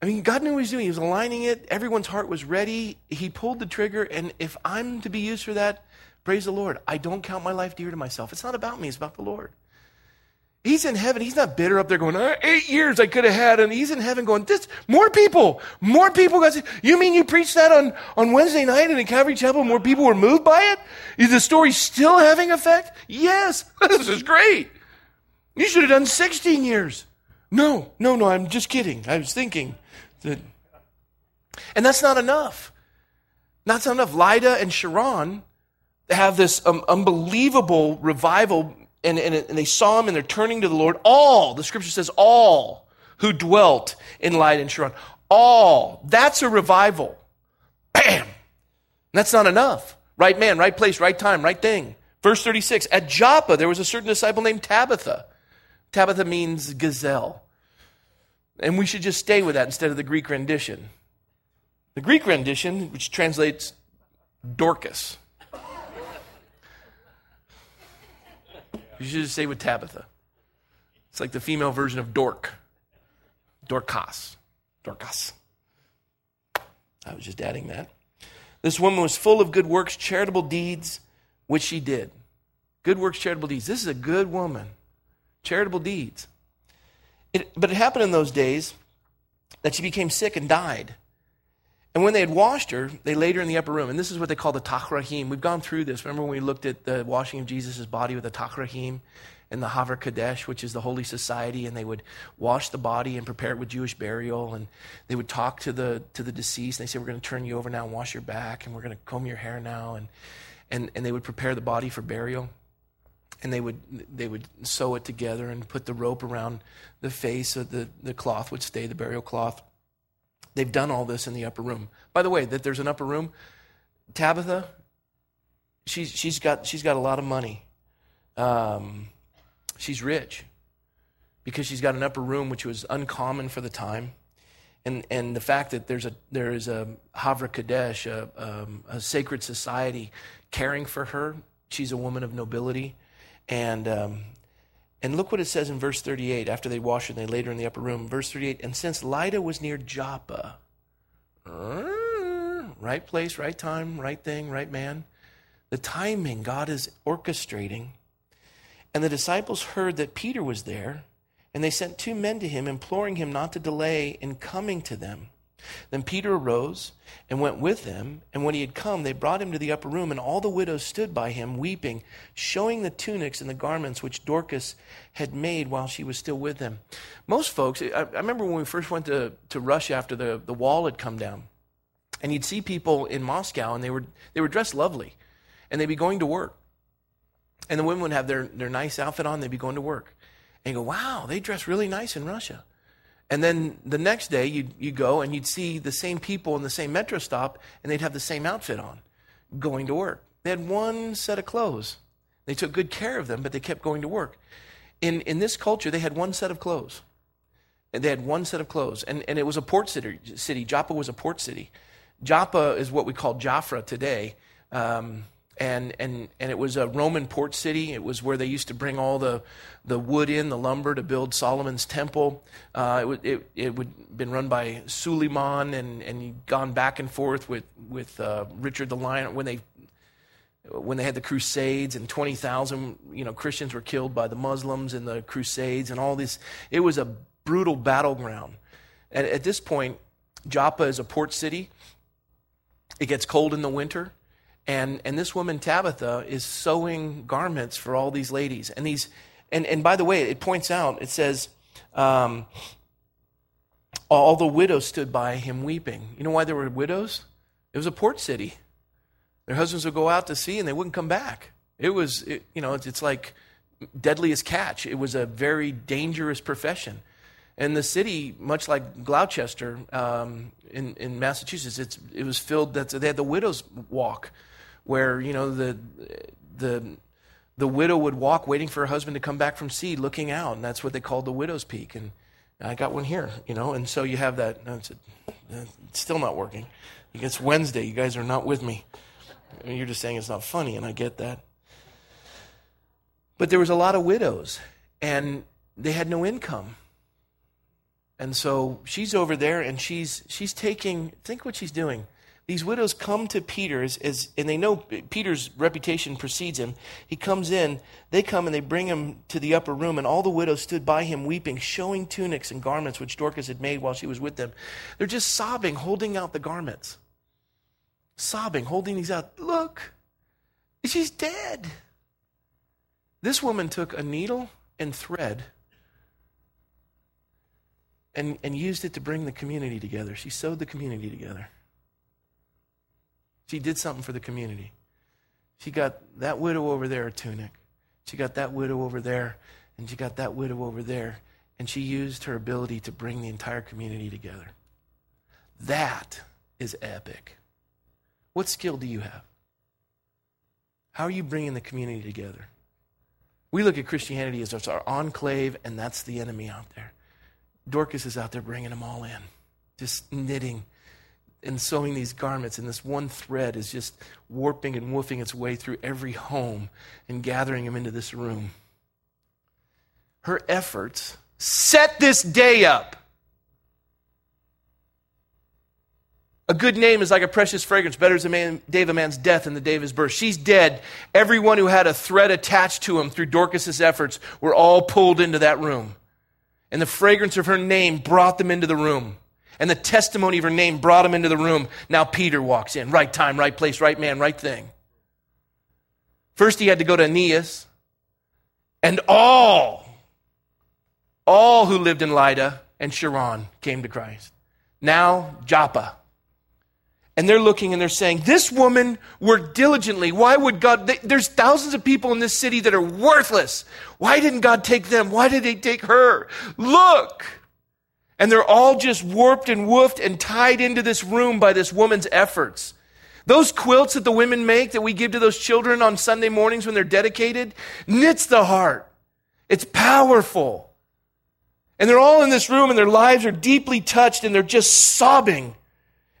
I mean, God knew what he was doing. He was aligning it. Everyone's heart was ready. He pulled the trigger. And if I'm to be used for that, praise the Lord. I don't count my life dear to myself. It's not about me, it's about the Lord. He's in heaven. He's not bitter up there going, oh, eight years I could have had. And he's in heaven going, this, more people, more people. Got you mean you preached that on, on Wednesday night in a Calvary Chapel? More people were moved by it? Is the story still having effect? Yes. This is great. You should have done 16 years. No, no, no, I'm just kidding. I was thinking that. And that's not enough. Not enough. Lydda and Sharon have this um, unbelievable revival, and, and, and they saw him and they're turning to the Lord. All, the scripture says, all who dwelt in Lydda and Sharon. All. That's a revival. Bam! That's not enough. Right man, right place, right time, right thing. Verse 36 At Joppa, there was a certain disciple named Tabitha Tabitha means gazelle. And we should just stay with that instead of the Greek rendition. The Greek rendition, which translates Dorcas. You should just stay with Tabitha. It's like the female version of Dork. Dorcas. Dorcas. I was just adding that. This woman was full of good works, charitable deeds, which she did. Good works, charitable deeds. This is a good woman charitable deeds. It, but it happened in those days that she became sick and died. And when they had washed her, they laid her in the upper room. And this is what they call the tachrahim. We've gone through this. Remember when we looked at the washing of Jesus' body with the tachrahim and the Havre Kadesh, which is the Holy Society, and they would wash the body and prepare it with Jewish burial. And they would talk to the, to the deceased. And they say, We're going to turn you over now and wash your back, and we're going to comb your hair now. And, and, and they would prepare the body for burial and they would they would sew it together and put the rope around the face of the, the cloth would stay the burial cloth they've done all this in the upper room by the way that there's an upper room tabitha she's she's got she's got a lot of money um, she's rich because she's got an upper room which was uncommon for the time and and the fact that there's a there is a Havre Kadesh, a, um, a sacred society caring for her. She's a woman of nobility. And, um, and look what it says in verse 38 after they her and they laid her in the upper room. Verse 38 And since Lydda was near Joppa, uh, right place, right time, right thing, right man, the timing God is orchestrating. And the disciples heard that Peter was there, and they sent two men to him, imploring him not to delay in coming to them. Then Peter arose and went with them, and when he had come, they brought him to the upper room, and all the widows stood by him, weeping, showing the tunics and the garments which Dorcas had made while she was still with them. Most folks, I, I remember when we first went to, to Russia after the, the wall had come down, And you'd see people in Moscow, and they were, they were dressed lovely, and they'd be going to work. And the women would have their, their nice outfit on, they'd be going to work. And you go, wow, they dress really nice in Russia. And then the next day, you'd, you'd go and you'd see the same people in the same metro stop, and they'd have the same outfit on, going to work. They had one set of clothes. They took good care of them, but they kept going to work. In, in this culture, they had one set of clothes. And they had one set of clothes. And, and it was a port city, city. Joppa was a port city. Joppa is what we call Jaffa today. Um, and, and, and it was a Roman port city. It was where they used to bring all the, the wood in, the lumber to build Solomon's temple. Uh, it, would, it, it would been run by Suleiman and, and gone back and forth with, with uh, Richard the Lion when they when they had the Crusades and 20,000 you know, Christians were killed by the Muslims in the Crusades and all this. It was a brutal battleground. And at this point, Joppa is a port city. It gets cold in the winter. And, and this woman, Tabitha, is sewing garments for all these ladies. And, these, and, and by the way, it points out, it says, um, all the widows stood by him weeping. You know why there were widows? It was a port city. Their husbands would go out to sea and they wouldn't come back. It was, it, you know, it's, it's like deadliest catch. It was a very dangerous profession. And the city, much like Gloucester um, in, in Massachusetts, it was filled, that they had the widow's walk, where, you know, the, the, the widow would walk waiting for her husband to come back from sea, looking out. And that's what they called the widow's peak. And I got one here, you know, and so you have that. It's still not working. It's Wednesday. You guys are not with me. You're just saying it's not funny, and I get that. But there was a lot of widows, and they had no income. And so she's over there, and she's she's taking. Think what she's doing. These widows come to Peter, as, as, and they know Peter's reputation precedes him. He comes in, they come and they bring him to the upper room, and all the widows stood by him weeping, showing tunics and garments which Dorcas had made while she was with them. They're just sobbing, holding out the garments sobbing, holding these out. Look, she's dead. This woman took a needle and thread and, and used it to bring the community together. She sewed the community together. She did something for the community. She got that widow over there a tunic. She got that widow over there, and she got that widow over there. And she used her ability to bring the entire community together. That is epic. What skill do you have? How are you bringing the community together? We look at Christianity as our enclave, and that's the enemy out there. Dorcas is out there bringing them all in, just knitting and sewing these garments, and this one thread is just warping and woofing its way through every home and gathering them into this room. Her efforts set this day up. A good name is like a precious fragrance, better as the day of a man's death than the day of his birth. She's dead. Everyone who had a thread attached to him through Dorcas's efforts were all pulled into that room. And the fragrance of her name brought them into the room. And the testimony of her name brought them into the room. Now Peter walks in. Right time, right place, right man, right thing. First, he had to go to Aeneas. And all, all who lived in Lydda and Sharon came to Christ. Now, Joppa and they're looking and they're saying, This woman worked diligently. Why would God? There's thousands of people in this city that are worthless. Why didn't God take them? Why did He take her? Look! And they're all just warped and woofed and tied into this room by this woman's efforts. Those quilts that the women make that we give to those children on Sunday mornings when they're dedicated knits the heart. It's powerful. And they're all in this room and their lives are deeply touched and they're just sobbing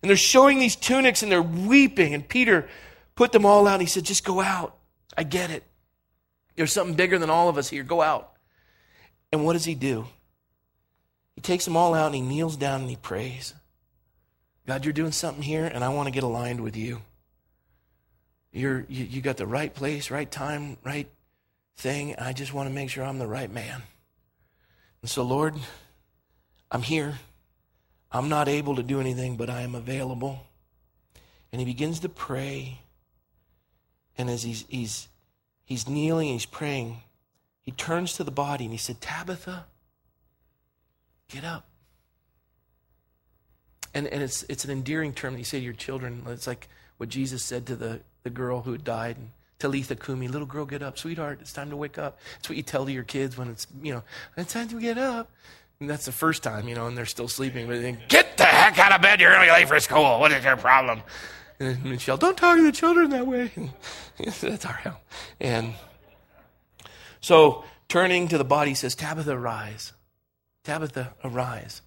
and they're showing these tunics and they're weeping. And Peter put them all out. And he said, Just go out. I get it. There's something bigger than all of us here. Go out. And what does he do? He takes them all out and he kneels down and he prays. God, you're doing something here, and I want to get aligned with you. You're, you, you got the right place, right time, right thing. I just want to make sure I'm the right man. And so, Lord, I'm here. I'm not able to do anything, but I am available. And he begins to pray. And as he's, he's, he's kneeling, he's praying, he turns to the body and he said, Tabitha, get up. And, and it's, it's an endearing term that you say to your children. It's like what Jesus said to the, the girl who had died. And, Talitha Kumi, little girl, get up. Sweetheart, it's time to wake up. It's what you tell to your kids when it's, you know, it's time to get up. And that's the first time, you know, and they're still sleeping. But think, get the heck out of bed. You're going to be late for school. What is your problem? And Michelle, don't talk to the children that way. that's our help. And so turning to the body, says, Tabitha, arise. Tabitha, arise.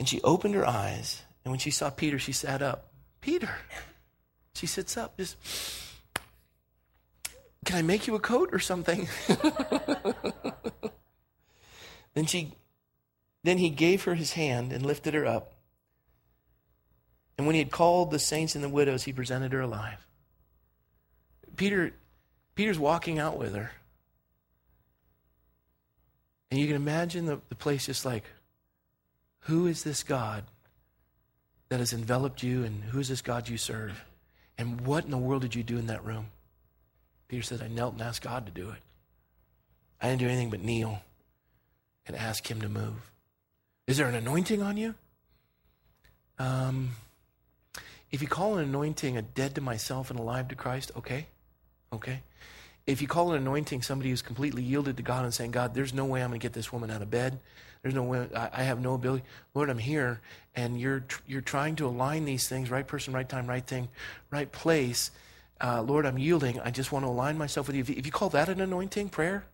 And she opened her eyes, and when she saw Peter, she sat up. Peter. She sits up, just, can I make you a coat or something? then she then he gave her his hand and lifted her up. And when he had called the saints and the widows, he presented her alive. Peter Peter's walking out with her. And you can imagine the, the place just like, who is this God that has enveloped you, and who is this God you serve? And what in the world did you do in that room? Peter said, I knelt and asked God to do it. I didn't do anything but kneel and ask Him to move. Is there an anointing on you? Um, if you call an anointing a dead to myself and alive to Christ, okay. Okay. If you call an anointing somebody who's completely yielded to God and saying, God, there's no way I'm going to get this woman out of bed. There's no way I, I have no ability. Lord, I'm here, and you're you're trying to align these things: right person, right time, right thing, right place. Uh, Lord, I'm yielding. I just want to align myself with you. If, you. if you call that an anointing prayer,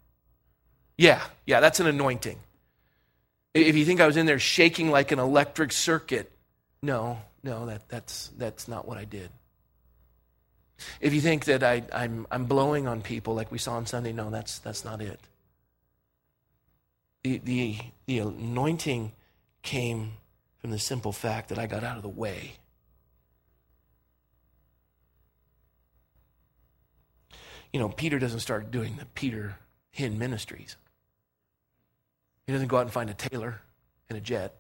yeah, yeah, that's an anointing. If you think I was in there shaking like an electric circuit, no, no, that, that's, that's not what I did. If you think that I, I'm, I'm blowing on people like we saw on Sunday, no, that's, that's not it. The, the, the anointing came from the simple fact that I got out of the way. You know, Peter doesn't start doing the Peter Hinn ministries. He doesn't go out and find a tailor in a jet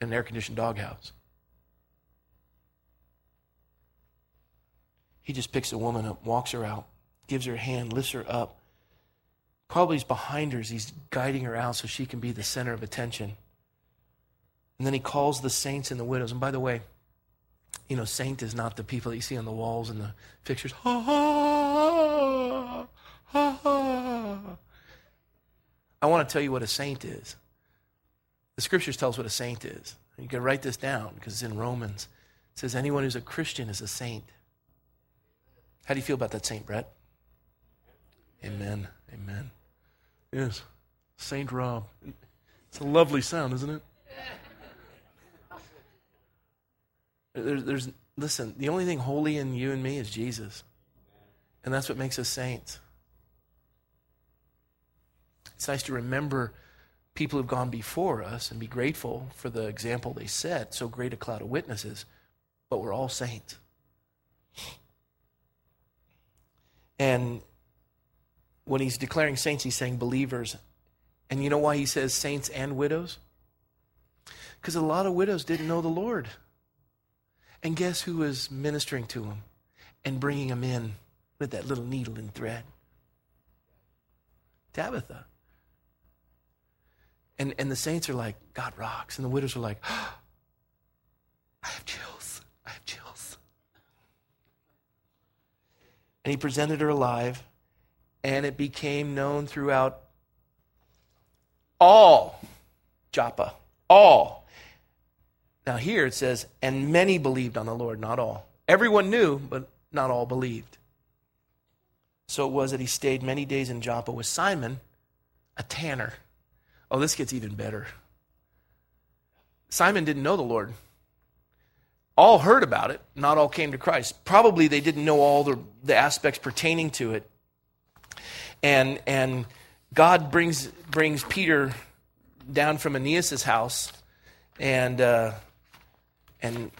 in an air conditioned doghouse. He just picks a woman up, walks her out, gives her a hand, lifts her up. Probably he's behind her as he's guiding her out so she can be the center of attention. And then he calls the saints and the widows. And by the way, you know, saint is not the people that you see on the walls and the fixtures. Ha ha ha ha. I want to tell you what a saint is. The scriptures tell us what a saint is. You can write this down because it's in Romans. It says anyone who's a Christian is a saint. How do you feel about that, Saint Brett? Amen. Amen. Yes. Saint Rob. It's a lovely sound, isn't it? There's, there's, listen, the only thing holy in you and me is Jesus. And that's what makes us saints. It's nice to remember people who've gone before us and be grateful for the example they set, so great a cloud of witnesses, but we're all saints. And when he's declaring saints, he's saying believers. And you know why he says saints and widows? Because a lot of widows didn't know the Lord. And guess who was ministering to them and bringing them in with that little needle and thread? Tabitha. And, and the saints are like, God rocks. And the widows are like, oh, I have chills. I have chills. And he presented her alive, and it became known throughout all Joppa. All. Now, here it says, and many believed on the Lord, not all. Everyone knew, but not all believed. So it was that he stayed many days in Joppa with Simon, a tanner. Oh, this gets even better. Simon didn't know the Lord. All heard about it, not all came to Christ. Probably they didn't know all the, the aspects pertaining to it. And, and God brings, brings Peter down from Aeneas' house, and, uh, and,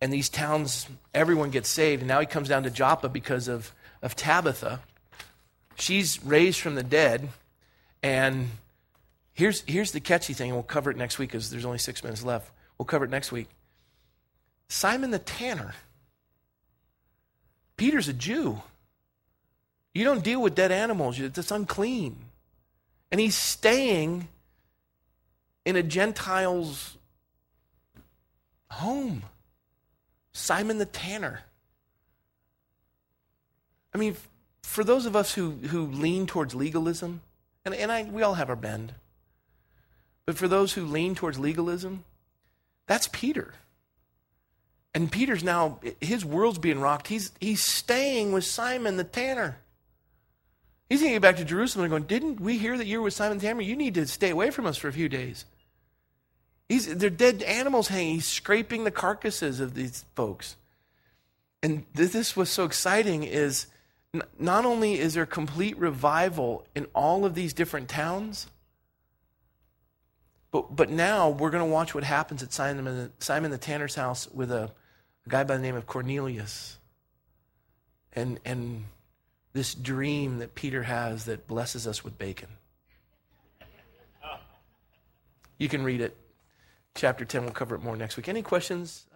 and these towns, everyone gets saved. And now he comes down to Joppa because of, of Tabitha. She's raised from the dead, and Here's, here's the catchy thing, and we'll cover it next week because there's only six minutes left. We'll cover it next week. Simon the tanner. Peter's a Jew. You don't deal with dead animals, it's unclean. And he's staying in a Gentile's home. Simon the Tanner. I mean, for those of us who, who lean towards legalism, and, and I, we all have our bend, but for those who lean towards legalism, that's Peter. And Peter's now, his world's being rocked. He's, he's staying with Simon the tanner. He's going to get back to Jerusalem and going, Didn't we hear that you were with Simon the tanner? You need to stay away from us for a few days. He's, they're dead animals hanging. He's scraping the carcasses of these folks. And this was so exciting is not only is there complete revival in all of these different towns, but, but now we're going to watch what happens at Simon, Simon the Tanner's house with a, a guy by the name of Cornelius. And, and this dream that Peter has that blesses us with bacon. You can read it. Chapter 10, we'll cover it more next week. Any questions?